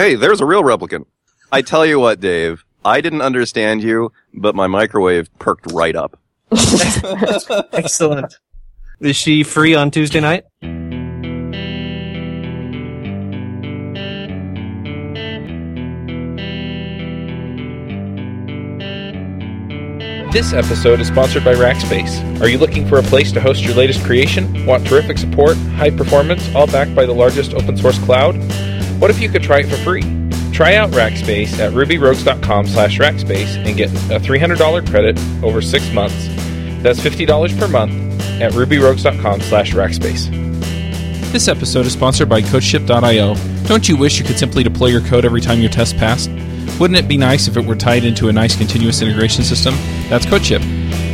hey, there's a real replicant. I tell you what, Dave, I didn't understand you, but my microwave perked right up. Excellent. Is she free on Tuesday night? This episode is sponsored by Rackspace. Are you looking for a place to host your latest creation? Want terrific support, high performance, all backed by the largest open source cloud? What if you could try it for free? Try out Rackspace at rubyrogues.com slash rackspace and get a $300 credit over six months. That's $50 per month at rubyrogues.com slash rackspace. This episode is sponsored by CodeShip.io. Don't you wish you could simply deploy your code every time your test passed? Wouldn't it be nice if it were tied into a nice continuous integration system? That's CodeShip.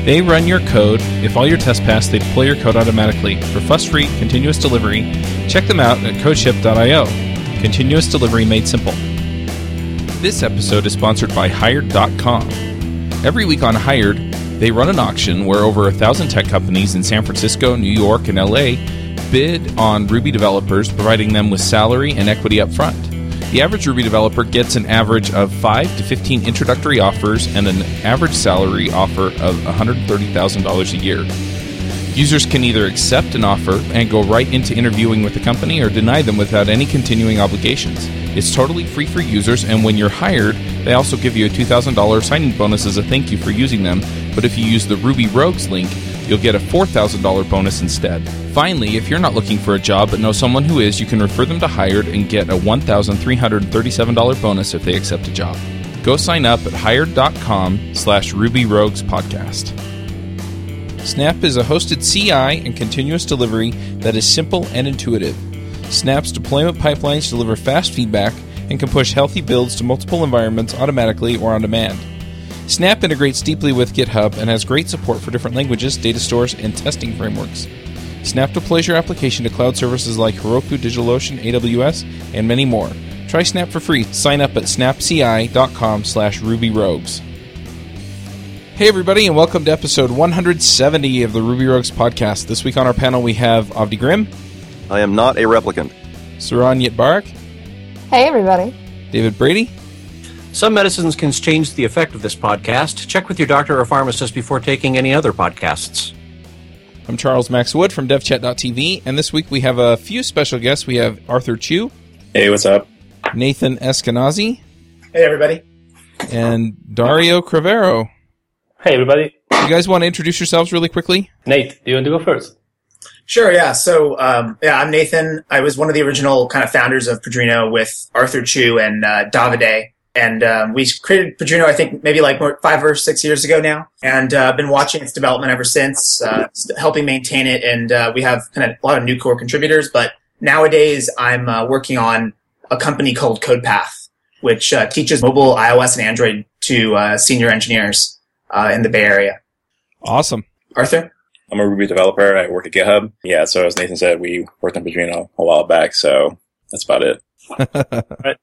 They run your code. If all your tests pass, they deploy your code automatically for fuss-free continuous delivery. Check them out at codeship.io. Continuous delivery made simple. This episode is sponsored by Hired.com. Every week on Hired, they run an auction where over a thousand tech companies in San Francisco, New York, and LA bid on Ruby developers, providing them with salary and equity up front. The average Ruby developer gets an average of 5 to 15 introductory offers and an average salary offer of $130,000 a year. Users can either accept an offer and go right into interviewing with the company or deny them without any continuing obligations. It's totally free for users, and when you're hired, they also give you a $2,000 signing bonus as a thank you for using them. But if you use the Ruby Rogues link, you'll get a $4,000 bonus instead. Finally, if you're not looking for a job but know someone who is, you can refer them to Hired and get a $1,337 bonus if they accept a job. Go sign up at hired.com slash Ruby Rogues podcast. Snap is a hosted CI and continuous delivery that is simple and intuitive. Snap's deployment pipelines deliver fast feedback and can push healthy builds to multiple environments automatically or on demand. Snap integrates deeply with GitHub and has great support for different languages, data stores, and testing frameworks. Snap deploys your application to cloud services like Heroku, DigitalOcean, AWS, and many more. Try Snap for free. Sign up at snapci.com slash rubyrogues. Hey everybody, and welcome to episode 170 of the Ruby Rogues podcast. This week on our panel we have Avdi Grimm, I am not a replicant. Saron Yitbarek, Hey, everybody. David Brady, Some medicines can change the effect of this podcast. Check with your doctor or pharmacist before taking any other podcasts. I'm Charles Max Wood from devchat.tv, and this week we have a few special guests. We have Arthur Chiu, Hey, what's up? Nathan Esquenazi, Hey, everybody. and Dario Cravero. Hey, everybody. You guys want to introduce yourselves really quickly? Nate, do you want to go first? Sure, yeah. So, um, yeah, I'm Nathan. I was one of the original kind of founders of Padrino with Arthur Chiu and uh, Davide. And um, we created Padrino, I think, maybe like five or six years ago now. And uh, been watching its development ever since, uh, helping maintain it. And uh, we have kind of a lot of new core contributors. But nowadays, I'm uh, working on a company called CodePath, which uh, teaches mobile iOS and Android to uh, senior engineers uh, in the Bay Area. Awesome. Arthur? I'm a Ruby developer. I work at GitHub. Yeah, so as Nathan said, we worked on Padrino a while back, so that's about it. Right.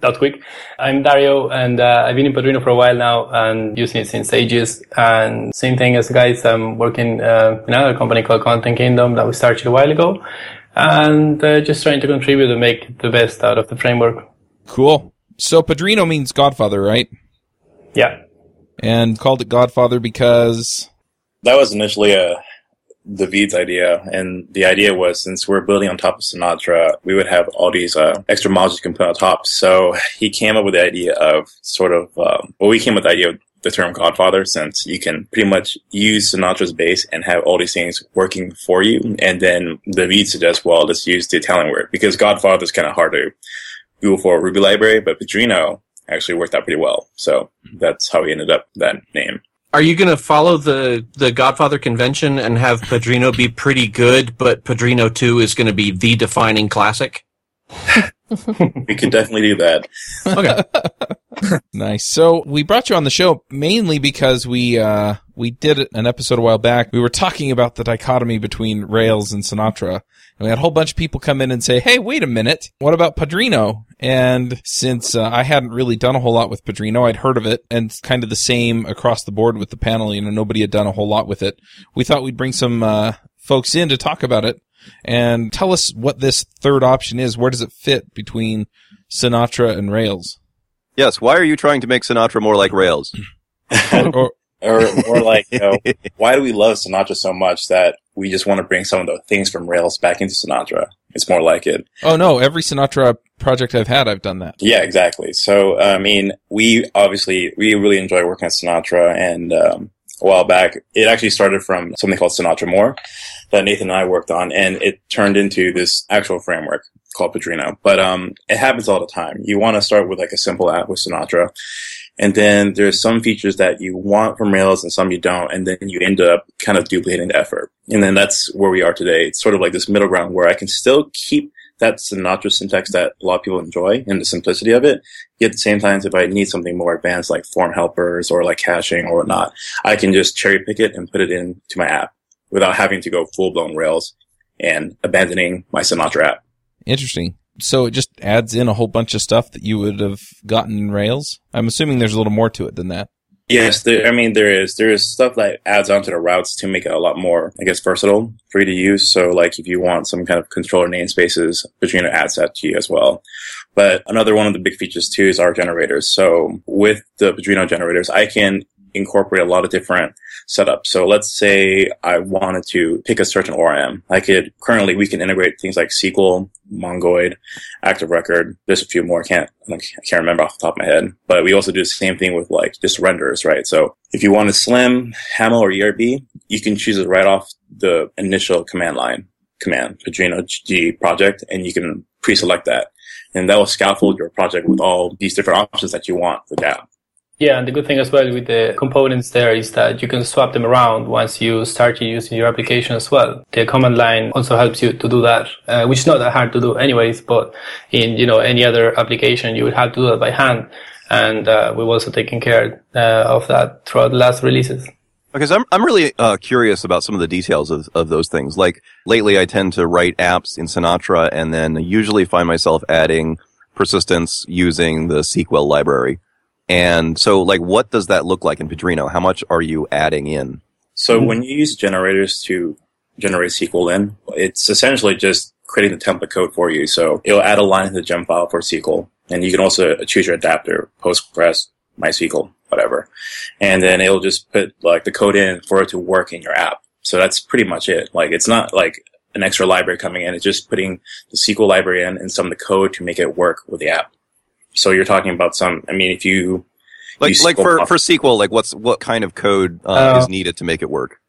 That quick. I'm Dario, and uh, I've been in Padrino for a while now and using it since ages. And same thing as the guys, I'm working uh, in another company called Content Kingdom that we started a while ago. And uh, just trying to contribute and make the best out of the framework. Cool. So Padrino means Godfather, right? Yeah. And called it Godfather because That was initially a David's idea, and the idea was since we're building on top of Sinatra, we would have all these uh, extra modules you can put on top. So he came up with the idea of sort of, um, well, we came with the idea of the term Godfather, since you can pretty much use Sinatra's base and have all these things working for you. And then David suggests, well, let's use the Italian word because Godfather is kind of hard to Google for Ruby library, but Padrino actually worked out pretty well. So that's how we ended up that name. Are you going to follow the, the Godfather convention and have Padrino be pretty good, but Padrino 2 is going to be the defining classic? We could definitely do that. Okay. nice. So we brought you on the show mainly because we uh, we did an episode a while back. We were talking about the dichotomy between Rails and Sinatra, and we had a whole bunch of people come in and say, "Hey, wait a minute, what about Padrino?" And since uh, I hadn't really done a whole lot with Padrino, I'd heard of it, and it's kind of the same across the board with the panel. You know, nobody had done a whole lot with it. We thought we'd bring some uh, folks in to talk about it. And tell us what this third option is. Where does it fit between Sinatra and Rails? Yes. Why are you trying to make Sinatra more like Rails? or, or more like, you know, why do we love Sinatra so much that we just want to bring some of the things from Rails back into Sinatra? It's more like it. oh no, every Sinatra project I've had, I've done that. Yeah, exactly. So, I mean, we obviously, we really enjoy working at Sinatra and, um, a while back, it actually started from something called Sinatra More that Nathan and I worked on and it turned into this actual framework called Padrino. But, um, it happens all the time. You want to start with like a simple app with Sinatra. And then there's some features that you want from Rails and some you don't. And then you end up kind of duplicating the effort. And then that's where we are today. It's sort of like this middle ground where I can still keep that Sinatra syntax that a lot of people enjoy and the simplicity of it. Yet at the same time, if I need something more advanced like form helpers or like caching or whatnot, I can just cherry pick it and put it into my app without having to go full blown Rails and abandoning my Sinatra app. Interesting. So it just adds in a whole bunch of stuff that you would have gotten in Rails. I'm assuming there's a little more to it than that. Yes, there, I mean there is there is stuff that adds onto the routes to make it a lot more, I guess, versatile for you to use. So, like if you want some kind of controller namespaces, Padrino adds that to you as well. But another one of the big features too is our generators. So with the Padrino generators, I can incorporate a lot of different setups. So let's say I wanted to pick a certain ORM. I could currently we can integrate things like Sequel, Mongoid, Active Record. There's a few more. I can't I can't remember off the top of my head. But we also do the same thing with like just renders, right? So if you want a Slim, Haml, or ERB, you can choose it right off the initial command line command, Padrino G project, and you can pre-select that. And that will scaffold your project with all these different options that you want for that. Yeah, and the good thing as well with the components there is that you can swap them around once you start using your application as well. The command line also helps you to do that, uh, which is not that hard to do anyways, but in, you know, any other application, you would have to do that by hand. And, uh, we've also taken care, uh, of that throughout the last releases. Because I'm I'm really uh, curious about some of the details of, of those things. Like lately, I tend to write apps in Sinatra, and then usually find myself adding persistence using the Sequel library. And so, like, what does that look like in Padrino? How much are you adding in? So mm-hmm. when you use generators to generate Sequel in, it's essentially just creating the template code for you. So it'll add a line to the gem file for Sequel, and you can also choose your adapter, Postgres, MySQL, whatever. And then it'll just put like the code in for it to work in your app. So that's pretty much it. Like it's not like an extra library coming in. It's just putting the Sequel library in and some of the code to make it work with the app. So you're talking about some, I mean, if you, Like use like for off- for Sequel, like what's what kind of code uh, Uh, is needed to make it work?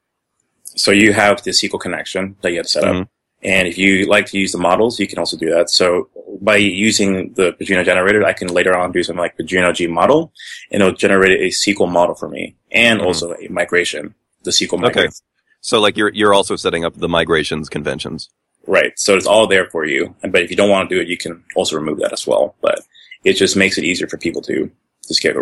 So you have the Sequel connection that you have to set up. Mhm. And if you like to use the models, you can also do that. So by using the Padrino generator, I can later on do something like Padrino G model and it'll generate a Sequel model for me and Mhm. also a migration, the Sequel Okay. So like you're you're also setting up the migrations conventions. Right. So it's all there for you. But if you don't want to do it, you can also remove that as well. But it just makes it easier for people to just get,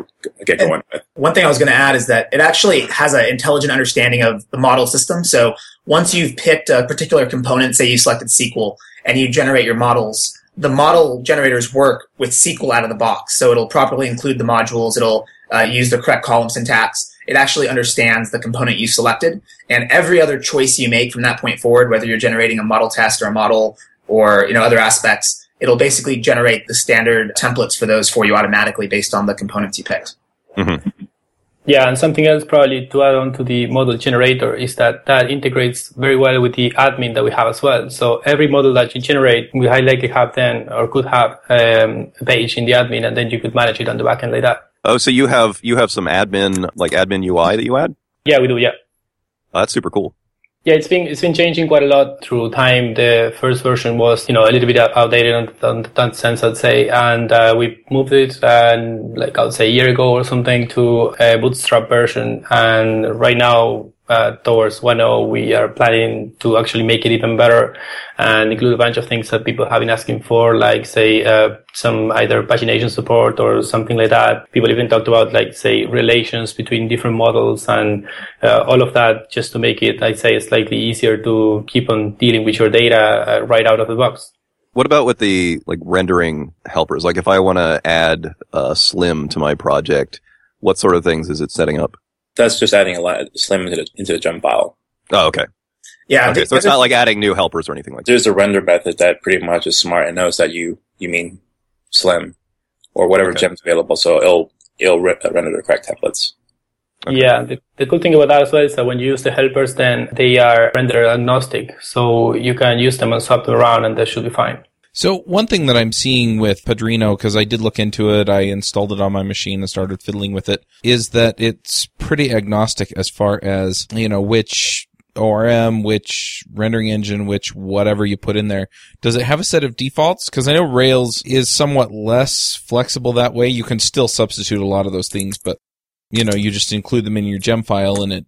get going with. One thing I was going to add is that it actually has an intelligent understanding of the model system. So once you've picked a particular component, say you selected Sequel, and you generate your models, the model generators work with Sequel out of the box. So it'll properly include the modules. It'll uh, use the correct column syntax. It actually understands the component you selected, and every other choice you make from that point forward, whether you're generating a model test or a model or you know other aspects, it'll basically generate the standard templates for those for you automatically based on the components you picked. Yeah, and something else probably to add on to the model generator is that that integrates very well with the admin that we have as well. So every model that you generate, we highly likely have then or could have um, a page in the admin, and then you could manage it on the backend like that. Oh, so you have you have some admin like admin UI that you add? Yeah, we do. Yeah. Oh, that's super cool. Yeah, it's been it's been changing quite a lot through time. The first version was, you know, a little bit outdated on, that sense, I'd say, and uh, we moved it, and like I'd say a year ago or something, to a Bootstrap version. And right now, uh, towards 1.0, we are planning to actually make it even better and include a bunch of things that people have been asking for, like say uh, some either pagination support or something like that. People even talked about like say relations between different models and uh, all of that, just to make it, I'd say, slightly easier to keep on dealing with your data uh, right out of the box. What about with the like rendering helpers? Like if I want to add Slim to my project, what sort of things is it setting up? That's just adding a lot slim into the, into the gem file. Oh, okay. Yeah. Okay, so it's not like adding new helpers or anything like that. There's a render method that pretty much is smart and knows that you you mean Slim or whatever Okay. gem's available, so it'll it'll re- uh, render the correct templates. Okay. Yeah, the, the cool thing about that as well is that when you use the helpers, then they are render agnostic, so you can use them and swap them around, and that should be fine. So one thing that I'm seeing with Padrino, because I did look into it, I installed it on my machine and started fiddling with it, is that it's pretty agnostic as far as, you know, which ORM, which rendering engine, which whatever you put in there. Does it have a set of defaults? Because I know Rails is somewhat less flexible that way. You can still substitute a lot of those things, but, you know, you just include them in your gem file and it,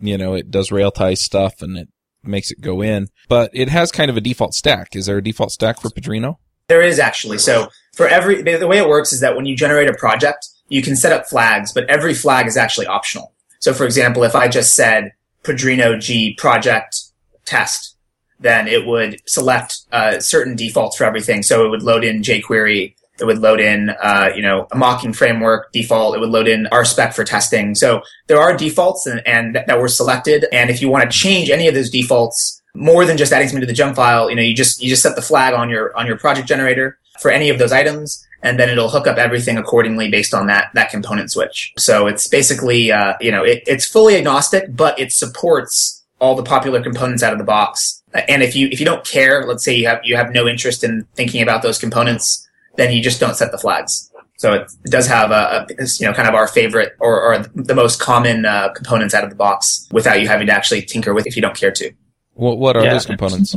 you know, it does Railtie stuff and it makes it go in. But it has kind of a default stack. Is there a default stack for Padrino? There is actually. So for every, the way it works is that when you generate a project, you can set up flags, but every flag is actually optional. So for example, if I just said Padrino G project test, then it would select uh, certain defaults for everything. So it would load in jQuery. It would load in, uh, you know, a mocking framework default. It would load in RSpec for testing. So there are defaults and, and that, that were selected. And if you want to change any of those defaults, more than just adding something to the gem file, you know, you just you just set the flag on your on your project generator for any of those items, and then it'll hook up everything accordingly based on that that component switch. So it's basically, uh, you know, it, it's fully agnostic, but it supports all the popular components out of the box. And if you if you don't care, let's say you have you have no interest in thinking about those components, then you just don't set the flags. So it, it does have a, a you know kind of our favorite or, or the most common uh, components out of the box without you having to actually tinker with if you don't care to. What, what are Yeah. those components?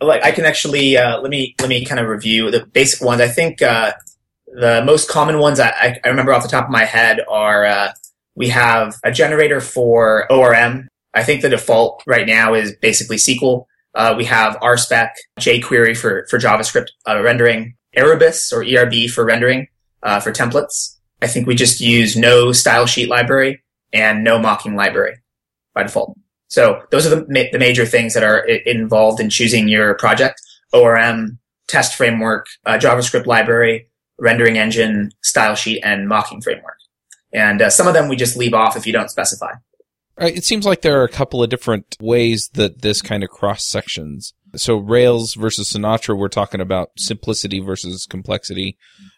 like I can actually uh, let me let me kind of review the basic ones. I think uh, the most common ones I, I, I remember off the top of my head are uh, we have a generator for ORM. I think the default right now is basically Sequel. Uh, we have RSpec, jQuery for for JavaScript uh, rendering, Erubis or ERB for rendering uh, for templates. I think we just use no style sheet library and no mocking library by default. So those are the, ma- the major things that are I- involved in choosing your project. ORM, test framework, uh, JavaScript library, rendering engine, style sheet, and mocking framework. And uh, some of them we just leave off if you don't specify. It seems like there are a couple of different ways that this kind of cross sections. So Rails versus Sinatra, we're talking about simplicity versus complexity.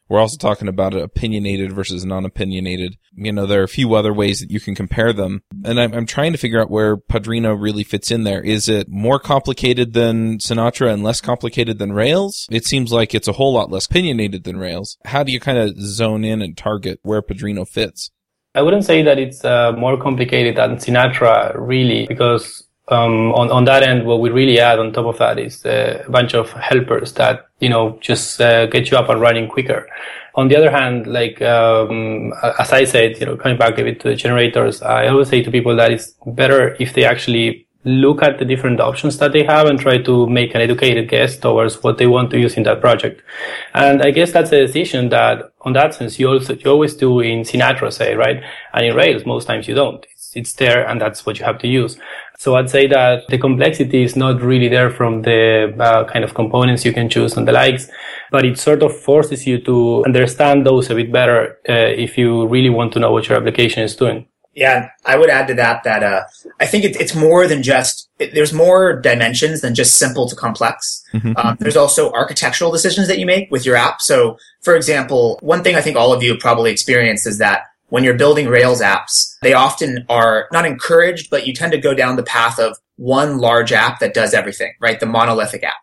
We're also talking about opinionated versus non-opinionated. You know, there are a few other ways that you can compare them. And I'm, I'm trying to figure out where Padrino really fits in there. Is it more complicated than Sinatra and less complicated than Rails? It seems like it's a whole lot less opinionated than Rails. How do you kind of zone in and target where Padrino fits? I wouldn't say that it's uh, more complicated than Sinatra, really, because um, on on that end, what we really add on top of that is a bunch of helpers that you know just uh, get you up and running quicker. On the other hand, like um, as I said, you know, coming back a bit to the generators, I always say to people that it's better if they actually look at the different options that they have and try to make an educated guess towards what they want to use in that project. And I guess that's a decision that, on that sense, you also you always do in Sinatra, say, right? And in Rails, most times you don't. It's there, and that's what you have to use. So I'd say that the complexity is not really there from the uh, kind of components you can choose and the likes, but it sort of forces you to understand those a bit better uh, if you really want to know what your application is doing. Yeah, I would add to that that uh, I think it, it's more than just. It, there's more dimensions than just simple to complex. Mhm. Um, there's also architectural decisions that you make with your app. So, for example, one thing I think all of you probably experienced is that when you're building Rails apps, they often are not encouraged, but you tend to go down the path of one large app that does everything, right? The monolithic app.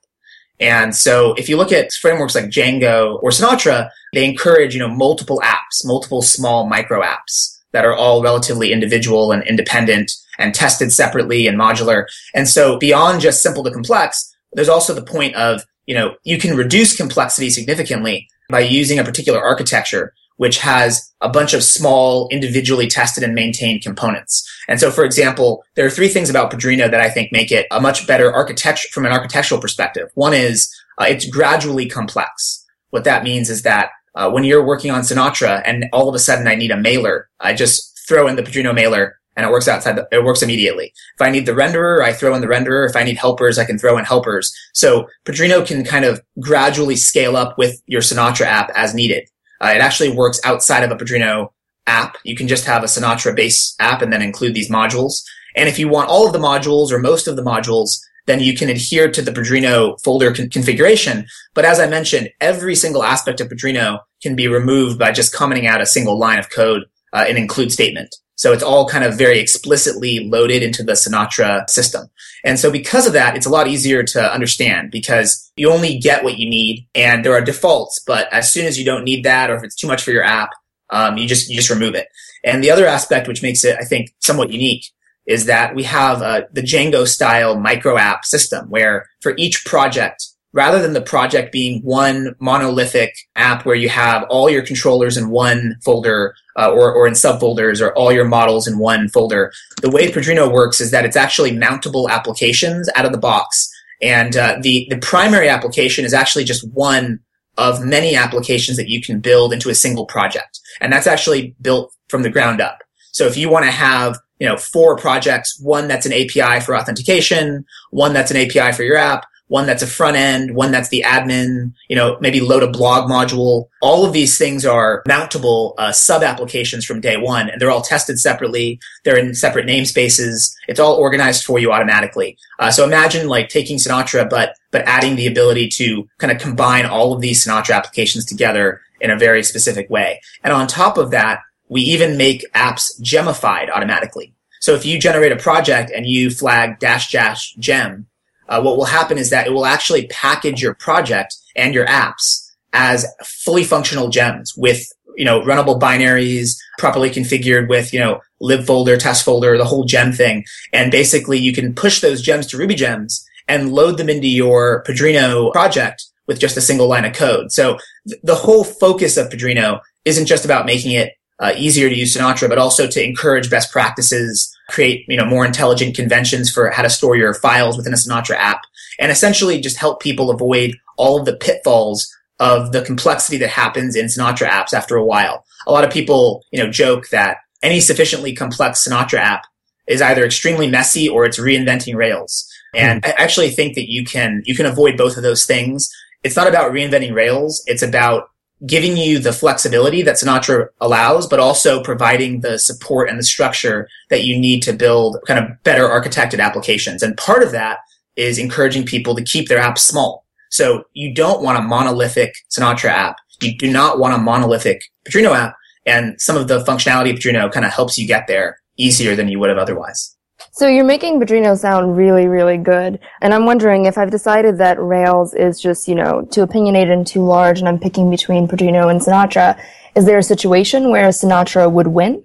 And so if you look at frameworks like Django or Sinatra, they encourage, you know, multiple apps, multiple small micro apps that are all relatively individual and independent and tested separately and modular. And so beyond just simple to complex, there's also the point of, you know, you can reduce complexity significantly by using a particular architecture, which has a bunch of small, individually tested and maintained components. And so, for example, there are three things about Padrino that I think make it a much better architecture from an architectural perspective. One is uh, it's gradually complex. What that means is that uh, when you're working on Sinatra and all of a sudden I need a mailer, I just throw in the Padrino mailer and it works outside the, it works immediately. If I need the renderer, I throw in the renderer. If I need helpers, I can throw in helpers. So Padrino can kind of gradually scale up with your Sinatra app as needed. Uh, it actually works outside of a Padrino app. You can just have a Sinatra base app and then include these modules. And if you want all of the modules or most of the modules, then you can adhere to the Padrino folder con- configuration. But as I mentioned, every single aspect of Padrino can be removed by just commenting out a single line of code, uh, an include statement. So it's all kind of very explicitly loaded into the Sinatra system. And so because of that, it's a lot easier to understand because you only get what you need and there are defaults, but as soon as you don't need that or if it's too much for your app, um, you just, you just remove it. And the other aspect, which makes it, I think, somewhat unique is that we have uh, the Django style micro app system where for each project, rather than the project being one monolithic app where you have all your controllers in one folder uh, or, or in subfolders or all your models in one folder, the way Padrino works is that it's actually mountable applications out of the box. And uh, the, the primary application is actually just one of many applications that you can build into a single project. And that's actually built from the ground up. So if you want to have you know, four projects, one that's an API for authentication, one that's an API for your app, one that's a front end, one that's the admin, you know, maybe load a blog module. All of these things are mountable uh, sub applications from day one, and they're all tested separately. They're in separate namespaces. It's all organized for you automatically. Uh, so imagine like taking Sinatra, but but adding the ability to kind of combine all of these Sinatra applications together in a very specific way. And on top of that, we even make apps gemified automatically. So if you generate a project and you flag dash dash gem, uh, what will happen is that it will actually package your project and your apps as fully functional gems with you know runnable binaries properly configured with you know lib folder test folder the whole gem thing. And basically you can push those gems to ruby gems and load them into your padrino project with just a single line of code. So th- the whole focus of padrino isn't just about making it uh, easier to use Sinatra, but also to encourage best practices, create you know more intelligent conventions for how to store your files within a Sinatra app, and essentially just help people avoid all of the pitfalls of the complexity that happens in Sinatra apps after a while. A lot of people you know joke that any sufficiently complex Sinatra app is either extremely messy or it's reinventing Rails. And I actually think that you can you can avoid both of those things. It's not about reinventing Rails. It's about giving you the flexibility that Sinatra allows, but also providing the support and the structure that you need to build kind of better architected applications. And part of that is encouraging people to keep their apps small. So you don't want a monolithic Sinatra app. You do not want a monolithic Padrino app. And some of the functionality of Padrino kind of helps you get there easier than you would have otherwise. So you're making Padrino sound really, really good. And I'm wondering if I've decided that Rails is just, you know, too opinionated and too large and I'm picking between Padrino and Sinatra, is there a situation where Sinatra would win?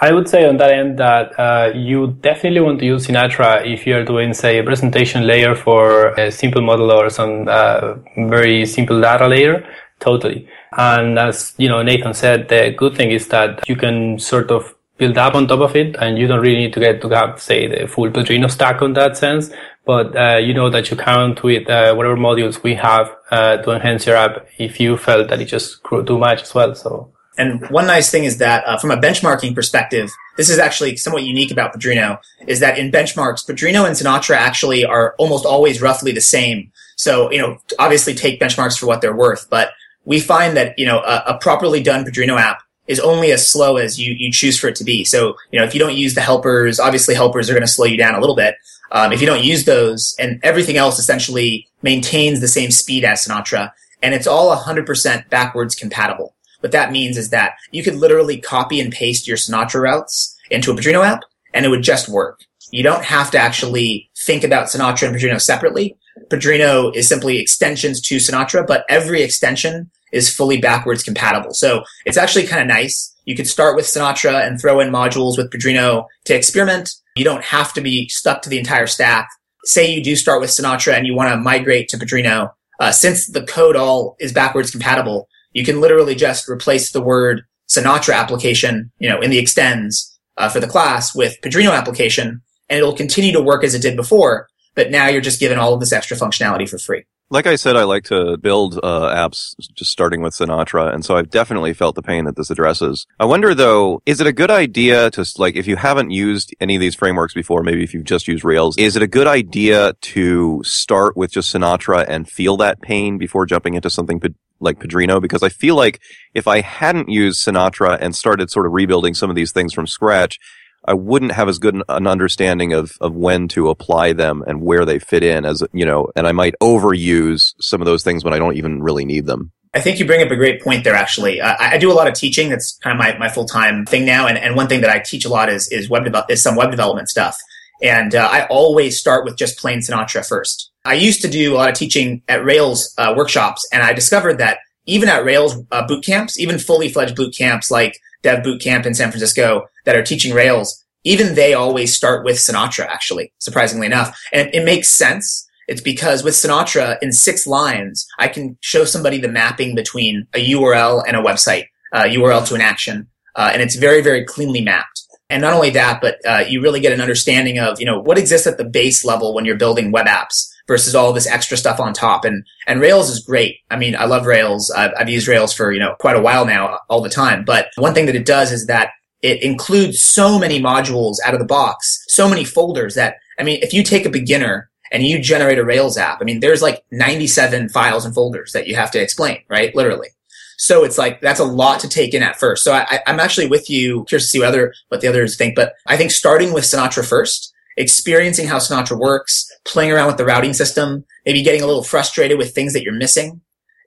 I would say on that end that uh, you definitely want to use Sinatra if you're doing, say, a presentation layer for a simple model or some uh, very simple data layer. Totally. And as you know, Nathan said, the good thing is that you can sort of build up on top of it and you don't really need to get to have say the full Padrino stack on that sense but uh, you know that you count with uh, whatever modules we have uh, to enhance your app if you felt that it just grew too much as well so and one nice thing is that uh, from a benchmarking perspective, this is actually somewhat unique about Padrino, is that in benchmarks, Padrino and Sinatra actually are almost always roughly the same. So, you know, obviously take benchmarks for what they're worth, but we find that, you know, a, a properly done Padrino app is only as slow as you, you choose for it to be. So, you know, if you don't use the helpers, obviously helpers are going to slow you down a little bit. Um, if you don't use those and everything else essentially maintains the same speed as Sinatra and it's all 100% backwards compatible. What that means is that you could literally copy and paste your Sinatra routes into a Padrino app and it would just work. You don't have to actually think about Sinatra and Padrino separately. Padrino is simply extensions to Sinatra, but every extension is fully backwards compatible. So it's actually kind of nice. You could start with Sinatra and throw in modules with Padrino to experiment. You don't have to be stuck to the entire stack. Say you do start with Sinatra and you want to migrate to Padrino. Uh, since the code all is backwards compatible, you can literally just replace the word Sinatra application, you know, in the extends uh, for the class with Padrino application, and it'll continue to work as it did before. But now you're just given all of this extra functionality for free like I said, I like to build uh, apps just starting with Sinatra, and so I've definitely felt the pain that this addresses. I wonder though, is it a good idea to like if you haven't used any of these frameworks before, maybe if you've just used Rails, is it a good idea to start with just Sinatra and feel that pain before jumping into something like Padrino? Because I feel like if I hadn't used Sinatra and started sort of rebuilding some of these things from scratch, I wouldn't have as good an, an understanding of, of when to apply them and where they fit in as, you know, and I might overuse some of those things when I don't even really need them. I think you bring up a great point there. Actually, I, I, do a lot of teaching. That's kind of my, my full time thing now. And, and one thing that I teach a lot is is web develop is some web development stuff. And uh, I always start with just plain Sinatra first. I used to do a lot of teaching at Rails uh, workshops, and I discovered that even at Rails uh, boot camps, even fully fledged boot camps like Dev Boot Camp in San Francisco that are teaching Rails, even they always start with Sinatra. Actually, surprisingly enough, and it makes sense it's because with Sinatra, in six lines, I can show somebody the mapping between a URL and a website, URL to an action. Uh, and it's very, very cleanly mapped. And not only that, but uh, you really get an understanding of, you know, what exists at the base level when you're building web apps versus all this extra stuff on top. And, and Rails is great. I mean, I love Rails. I've, I've used Rails for, you know, quite a while now, all the time. But one thing that it does is that it includes so many modules out of the box, so many folders that, I mean, if you take a beginner and you generate a Rails app, I mean, there's like 97 files and folders that you have to explain, right? Literally. So it's like, that's a lot to take in at first. So I, am actually with you, curious to see what other, what the others think, but I think starting with Sinatra first, experiencing how Sinatra works, playing around with the routing system, maybe getting a little frustrated with things that you're missing,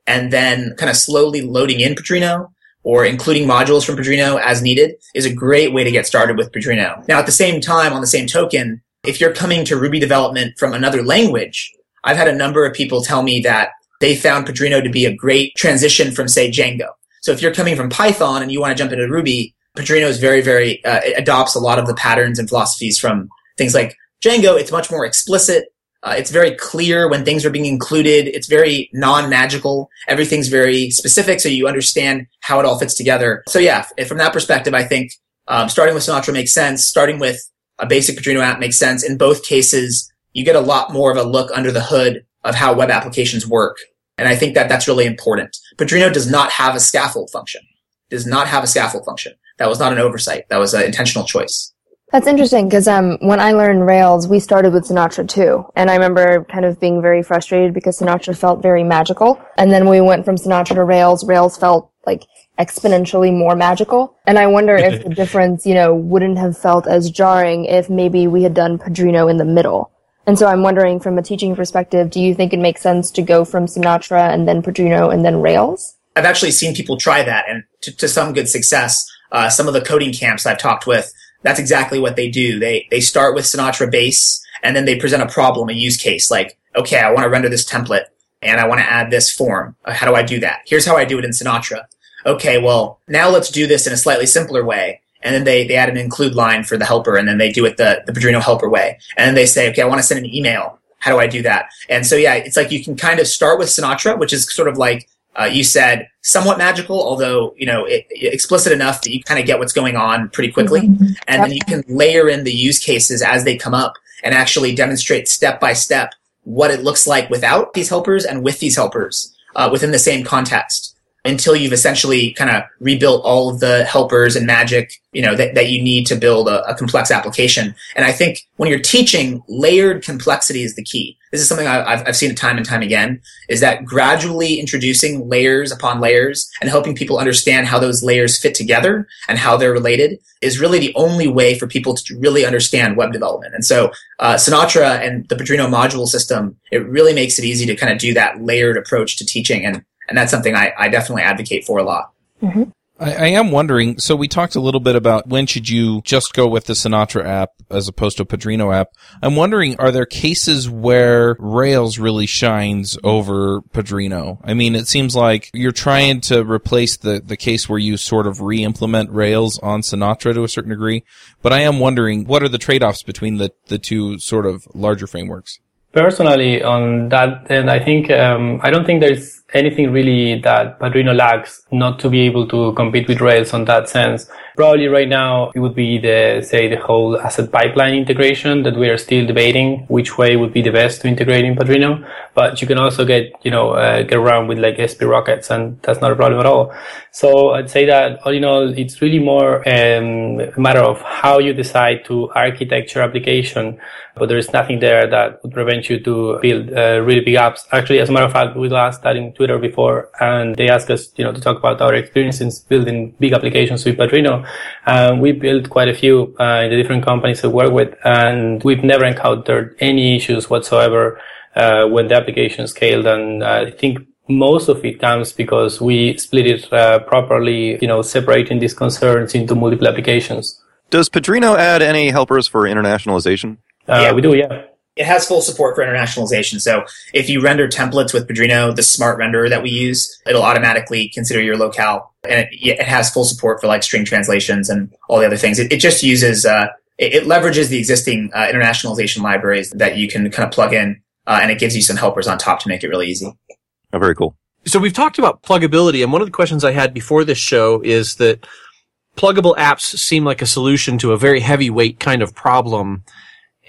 and then kind of slowly loading in Padrino or including modules from Padrino as needed is a great way to get started with Padrino. Now, at the same time, on the same token, if you're coming to Ruby development from another language, I've had a number of people tell me that they found Padrino to be a great transition from, say, Django. So if you're coming from Python and you want to jump into Ruby, Padrino is very, very, uh, adopts a lot of the patterns and philosophies from things like Django. It's much more explicit. Uh, it's very clear when things are being included. It's very non-magical. Everything's very specific, so you understand how it all fits together. So yeah, from that perspective, I think um, starting with Sinatra makes sense. Starting with a basic Padrino app makes sense. In both cases, you get a lot more of a look under the hood of how web applications work. And I think that that's really important. Padrino does not have a scaffold function. Does not have a scaffold function. That was not an oversight. That was an intentional choice. That's interesting because um, when I learned Rails, we started with Sinatra too, and I remember kind of being very frustrated because Sinatra felt very magical, and then we went from Sinatra to Rails. Rails felt like exponentially more magical. And I wonder if the difference, you know, wouldn't have felt as jarring if maybe we had done Padrino in the middle. And so I'm wondering from a teaching perspective, do you think it makes sense to go from Sinatra and then Padrino and then Rails? I've actually seen people try that and to, to some good success. Uh, some of the coding camps I've talked with, that's exactly what they do. They, they start with Sinatra base and then they present a problem, a use case like, okay, I want to render this template and I want to add this form. Uh, how do I do that? Here's how I do it in Sinatra okay, well, now let's do this in a slightly simpler way. And then they, they add an include line for the helper and then they do it the, the Padrino helper way. And then they say, okay, I want to send an email. How do I do that? And so, yeah, it's like you can kind of start with Sinatra, which is sort of like, uh, you said somewhat magical, although, you know, it, it, explicit enough that you kind of get what's going on pretty quickly. Mm-hmm. And then you can layer in the use cases as they come up and actually demonstrate step by step what it looks like without these helpers and with these helpers uh, within the same context until you've essentially kind of rebuilt all of the helpers and magic, you know, that, that you need to build a, a, complex application. And I think when you're teaching, layered complexity is the key. This is something I've, I've seen it time and time again, is that gradually introducing layers upon layers and helping people understand how those layers fit together and how they're related is really the only way for people to really understand web development. And so, uh, Sinatra and the Padrino module system, it really makes it easy to kind of do that layered approach to teaching. And and that's something I, I definitely advocate for a lot. Mm-hmm. I, I, am wondering. So we talked a little bit about when should you just go with the Sinatra app as opposed to a Padrino app. I'm wondering, are there cases where Rails really shines over Padrino? I mean, it seems like you're trying to replace the the case where you sort of re-implement Rails on Sinatra to a certain degree. But I am wondering, what are the trade-offs between the the two sort of larger frameworks? Personally, on that, and I think um, I don't think there's anything really that Padrino lacks not to be able to compete with Rails on that sense. Probably right now it would be the, say, the whole asset pipeline integration that we are still debating which way would be the best to integrate in Padrino. But you can also get, you know, uh, get around with like Sprockets and that's not a problem at all. So I'd say that all in all, it's really more um, a matter of how you decide to architecture application. But there is nothing there that would prevent you to build uh, really big apps. Actually, as a matter of fact, we asked that in Twitter before and they asked us, you know, to talk about our experiences building big applications with Padrino Uh, we built quite a few uh, in the different companies we work with, and we've never encountered any issues whatsoever uh, when the application scaled. And I think most of it comes because we split it uh, properly, you know, separating these concerns into multiple applications. Does Padrino add any helpers for internationalization? Uh, Yeah. We do, yeah. It has full support for internationalization. So if you render templates with Padrino, the smart renderer that we use, it'll automatically consider your locale. And it, it has full support for like string translations and all the other things. It, it just uses, uh, it, it leverages the existing uh, internationalization libraries that you can kind of plug in, uh, and it gives you some helpers on top to make it really easy. Oh, very cool. So we've talked about pluggability, and one of the questions I had before this show is that pluggable apps seem like a solution to a very heavyweight kind of problem.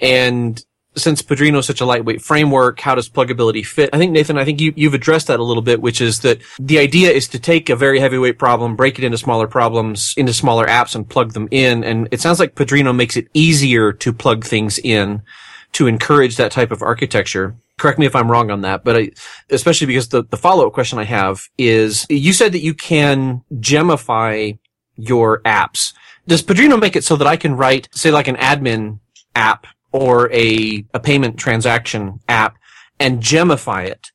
And since Padrino is such a lightweight framework, how does pluggability fit? I think Nathan, I think you, you've addressed that a little bit, which is that the idea is to take a very heavyweight problem, break it into smaller problems, into smaller apps and plug them in. And it sounds like Padrino makes it easier to plug things in to encourage that type of architecture. Correct me if I'm wrong on that, but I, especially because the, the follow-up question I have is, you said that you can gemify your apps. Does Padrino make it so that I can write, say like an admin app or a, a payment transaction app and gemify it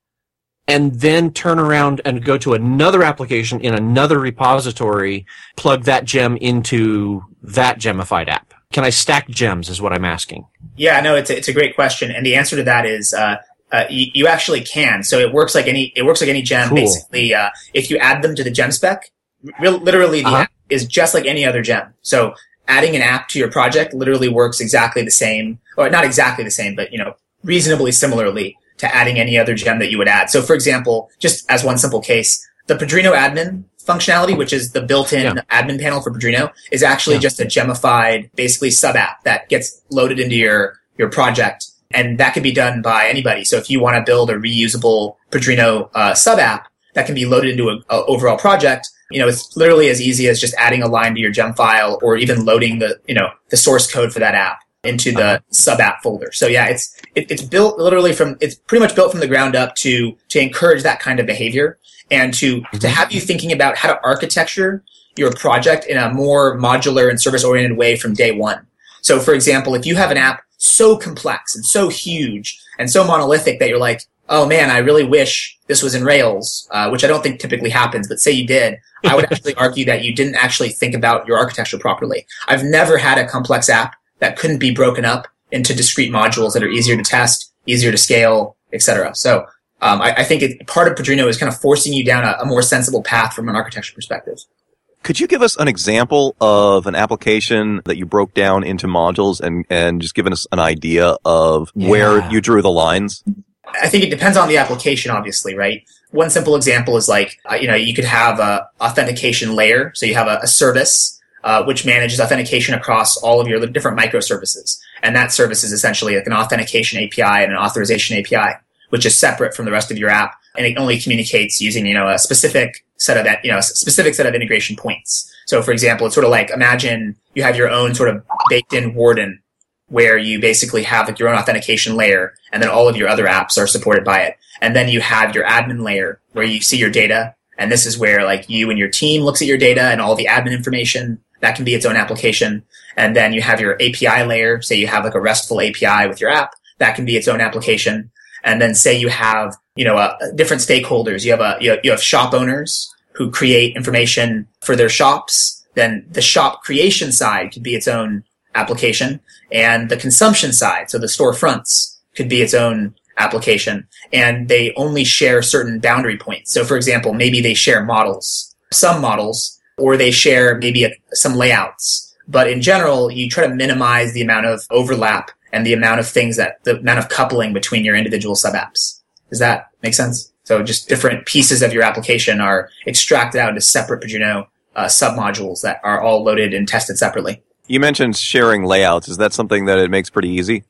and then turn around and go to another application in another repository, plug that gem into that gemified app? Can I stack gems is what I'm asking. Yeah, no, it's a, it's a great question, and the answer to that is uh, uh, you, you actually can. So it works like any it works like any gem. Cool. Basically, uh, if you add them to the gem spec, real, literally the Uh-huh. app is just like any other gem. So adding an app to your project literally works exactly the same, or not exactly the same, but you know reasonably similarly to adding any other gem that you would add. So for example, just as one simple case, the Padrino admin functionality, which is the built-in Yeah. admin panel for Padrino, is actually Yeah. just a gemified, basically sub app that gets loaded into your your project, and that can be done by anybody. So if you want to build a reusable Padrino uh, sub app that can be loaded into an overall project, you know, it's literally as easy as just adding a line to your gem file, or even loading the you know the source code for that app into the Uh-huh. sub app folder. So yeah, it's it, it's built literally from it's pretty much built from the ground up to to encourage that kind of behavior and to to have you thinking about how to architecture your project in a more modular and service oriented way from day one. So for example, if you have an app so complex and so huge and so monolithic that you're like, oh man, I really wish this was in Rails, uh, which I don't think typically happens, but say you did, I would actually argue that you didn't actually think about your architecture properly. I've never had a complex app that couldn't be broken up into discrete modules that are easier to test, easier to scale, etc. So um, I, I think it, part of Padrino is kind of forcing you down a, a more sensible path from an architecture perspective. Could you give us an example of an application that you broke down into modules and, and just give us an idea of where you drew the lines? I think it depends on the application, obviously, right? One simple example is like, uh, you know, you could have a authentication layer. So you have a, a service, uh, which manages authentication across all of your different microservices. And that service is essentially like an authentication API and an authorization API, which is separate from the rest of your app. And it only communicates using, you know, a specific set of that, you know, a specific set of integration points. So for example, it's sort of like imagine you have your own sort of baked in warden where you basically have like your own authentication layer and then all of your other apps are supported by it. And then you have your admin layer where you see your data. And this is where like you and your team looks at your data and all the admin information that can be its own application. And then you have your API layer. Say you have like a RESTful API with your app that can be its own application. And then say you have, you know, uh, different stakeholders. You have a, you have, you have shop owners who create information for their shops. Then the shop creation side could be its own application and the consumption side, so the storefronts could be its own application and they only share certain boundary points. So for example, maybe they share models, some models, or they share maybe a, some layouts. But in general, you try to minimize the amount of overlap and the amount of things that, the amount of coupling between your individual sub apps. Does that make sense? So just different pieces of your application are extracted out into separate Padrino uh, submodules that are all loaded and tested separately. You mentioned sharing layouts. Is that something that it makes pretty easy?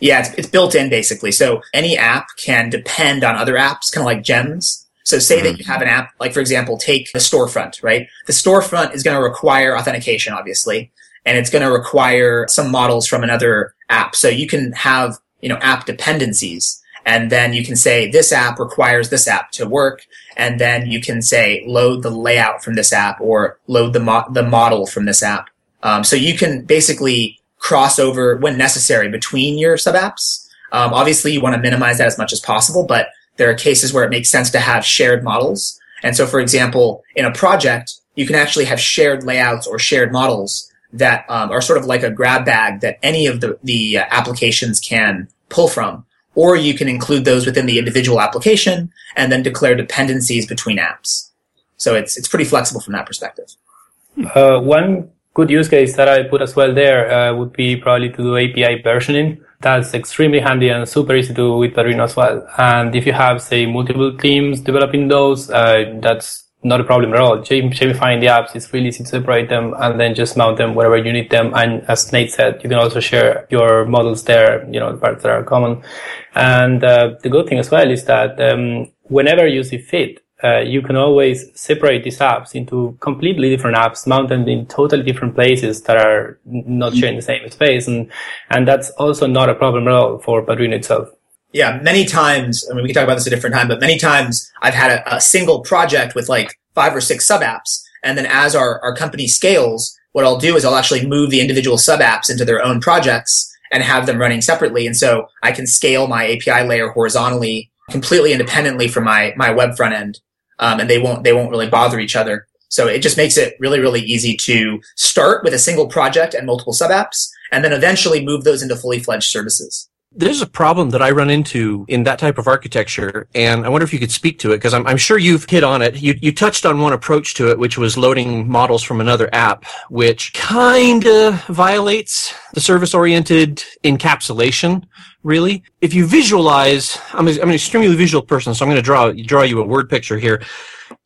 Yeah, it's, it's built in basically. So any app can depend on other apps, kind of like gems. So say that you mm-hmm. have an app, like for example, take the storefront, right? The storefront is going to require authentication, obviously, and it's going to require some models from another app. So you can have, you know, app dependencies. And then you can say this app requires this app to work. And then you can say load the layout from this app or load the, mo- the model from this app. Um, so you can basically cross over when necessary between your sub apps. Um, obviously you want to minimize that as much as possible, but there are cases where it makes sense to have shared models. And so, for example, in a project, you can actually have shared layouts or shared models that um, are sort of like a grab bag that any of the, the uh, applications can pull from. Or you can include those within the individual application and then declare dependencies between apps. So it's, it's pretty flexible from that perspective. Uh, one good use case that I put as well there uh, would be probably to do API versioning. That's extremely handy and super easy to do with Padrino as well. And if you have, say, multiple teams developing those, uh, that's not a problem at all. Gemifying the apps is really easy to separate them and then just mount them wherever you need them. And as Nate said, you can also share your models there, you know, the parts that are common. And uh, the good thing as well is that um, whenever you see fit, uh, you can always separate these apps into completely different apps, mount them in totally different places that are not sharing the same space. And, and that's also not a problem at all for Padrino itself yeah, many times, I mean, we can talk about this a different time, but many times I've had a, a single project with like five or six sub apps. And then as our, our company scales, what I'll do is I'll actually move the individual sub apps into their own projects and have them running separately. And so I can scale my API layer horizontally completely independently from my, my web front end. Um, and they won't, they won't really bother each other. So it just makes it really, really easy to start with a single project and multiple sub apps and then eventually move those into fully fledged services there's a problem that I run into in that type of architecture, and I wonder if you could speak to it because I'm, I'm, sure you've hit on it. You, you touched on one approach to it, which was loading models from another app, which kind of violates the service-oriented encapsulation. Really, if you visualize, I'm, I'm an extremely visual person, so I'm going to draw draw you a word picture here.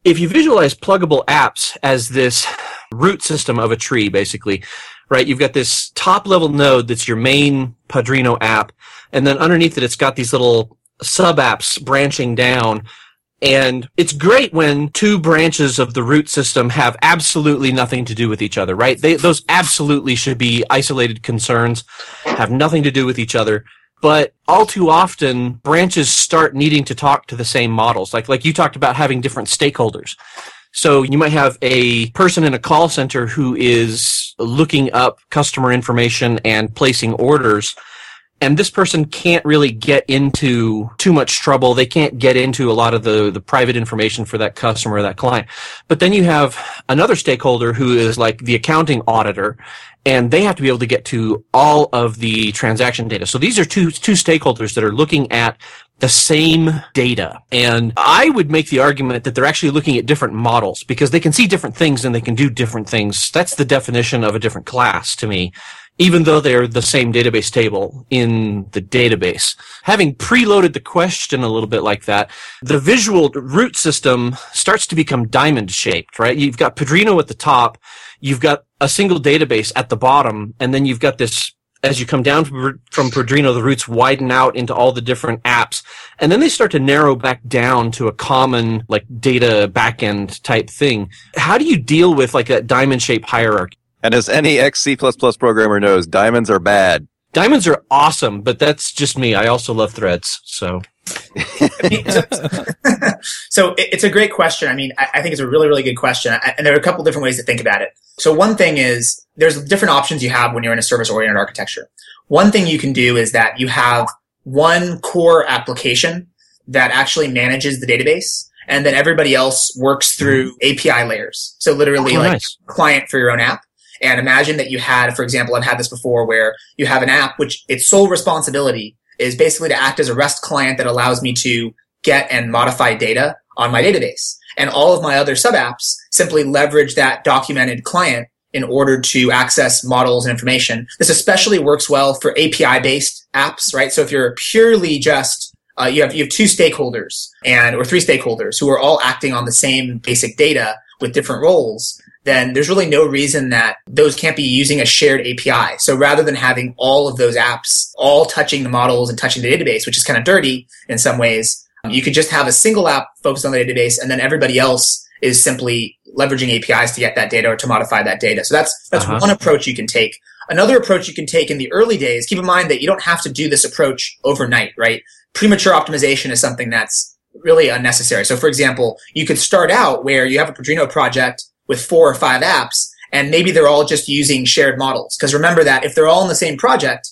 If you visualize pluggable apps as this root system of a tree, basically, right? You've got this top level node that's your main Padrino app, and then underneath it, it's got these little sub apps branching down. And it's great when two branches of the root system have absolutely nothing to do with each other, right? They, those absolutely should be isolated concerns, have nothing to do with each other. But all too often, branches start needing to talk to the same models. Like, like you talked about having different stakeholders. So you might have a person in a call center who is looking up customer information and placing orders. And this person can't really get into too much trouble. They can't get into a lot of the, the private information for that customer or that client. But then you have another stakeholder who is like the accounting auditor and they have to be able to get to all of the transaction data. So these are two, two stakeholders that are looking at the same data. And I would make the argument that they're actually looking at different models because they can see different things and they can do different things. That's the definition of a different class to me, even though they're the same database table in the database. Having preloaded the question a little bit like that, the visual root system starts to become diamond shaped, right? You've got Padrino at the top. You've got a single database at the bottom, and then you've got this as you come down from, Padrino, the roots widen out into all the different apps, and then they start to narrow back down to a common like data backend type thing. How do you deal with like that diamond shape hierarchy? And as any ex C++ programmer knows, diamonds are bad. Diamonds are awesome, but that's just me. I also love threads, so. so it's a great question. I mean, I think it's a really, really good question. And there are a couple different ways to think about it. So one thing is there's different options you have when you're in a service oriented architecture. One thing you can do is that you have one core application that actually manages the database and then everybody else works through mm-hmm. API layers. So literally oh, like nice. client for your own app. And imagine that you had, for example, I've had this before where you have an app which its sole responsibility is basically to act as a REST client that allows me to get and modify data on my database. And all of my other sub apps simply leverage that documented client in order to access models and information. This especially works well for API based apps, right? So if you're purely just uh, you have you have two stakeholders and or three stakeholders who are all acting on the same basic data with different roles then there's really no reason that those can't be using a shared API. So rather than having all of those apps all touching the models and touching the database, which is kind of dirty in some ways, you could just have a single app focused on the database and then everybody else is simply leveraging APIs to get that data or to modify that data. So that's, that's uh-huh. one approach you can take. Another approach you can take in the early days, keep in mind that you don't have to do this approach overnight, right? premature optimization is something that's really unnecessary. So for example, you could start out where you have a Padrino project with four or five apps and maybe they're all just using shared models. Because remember that if they're all in the same project,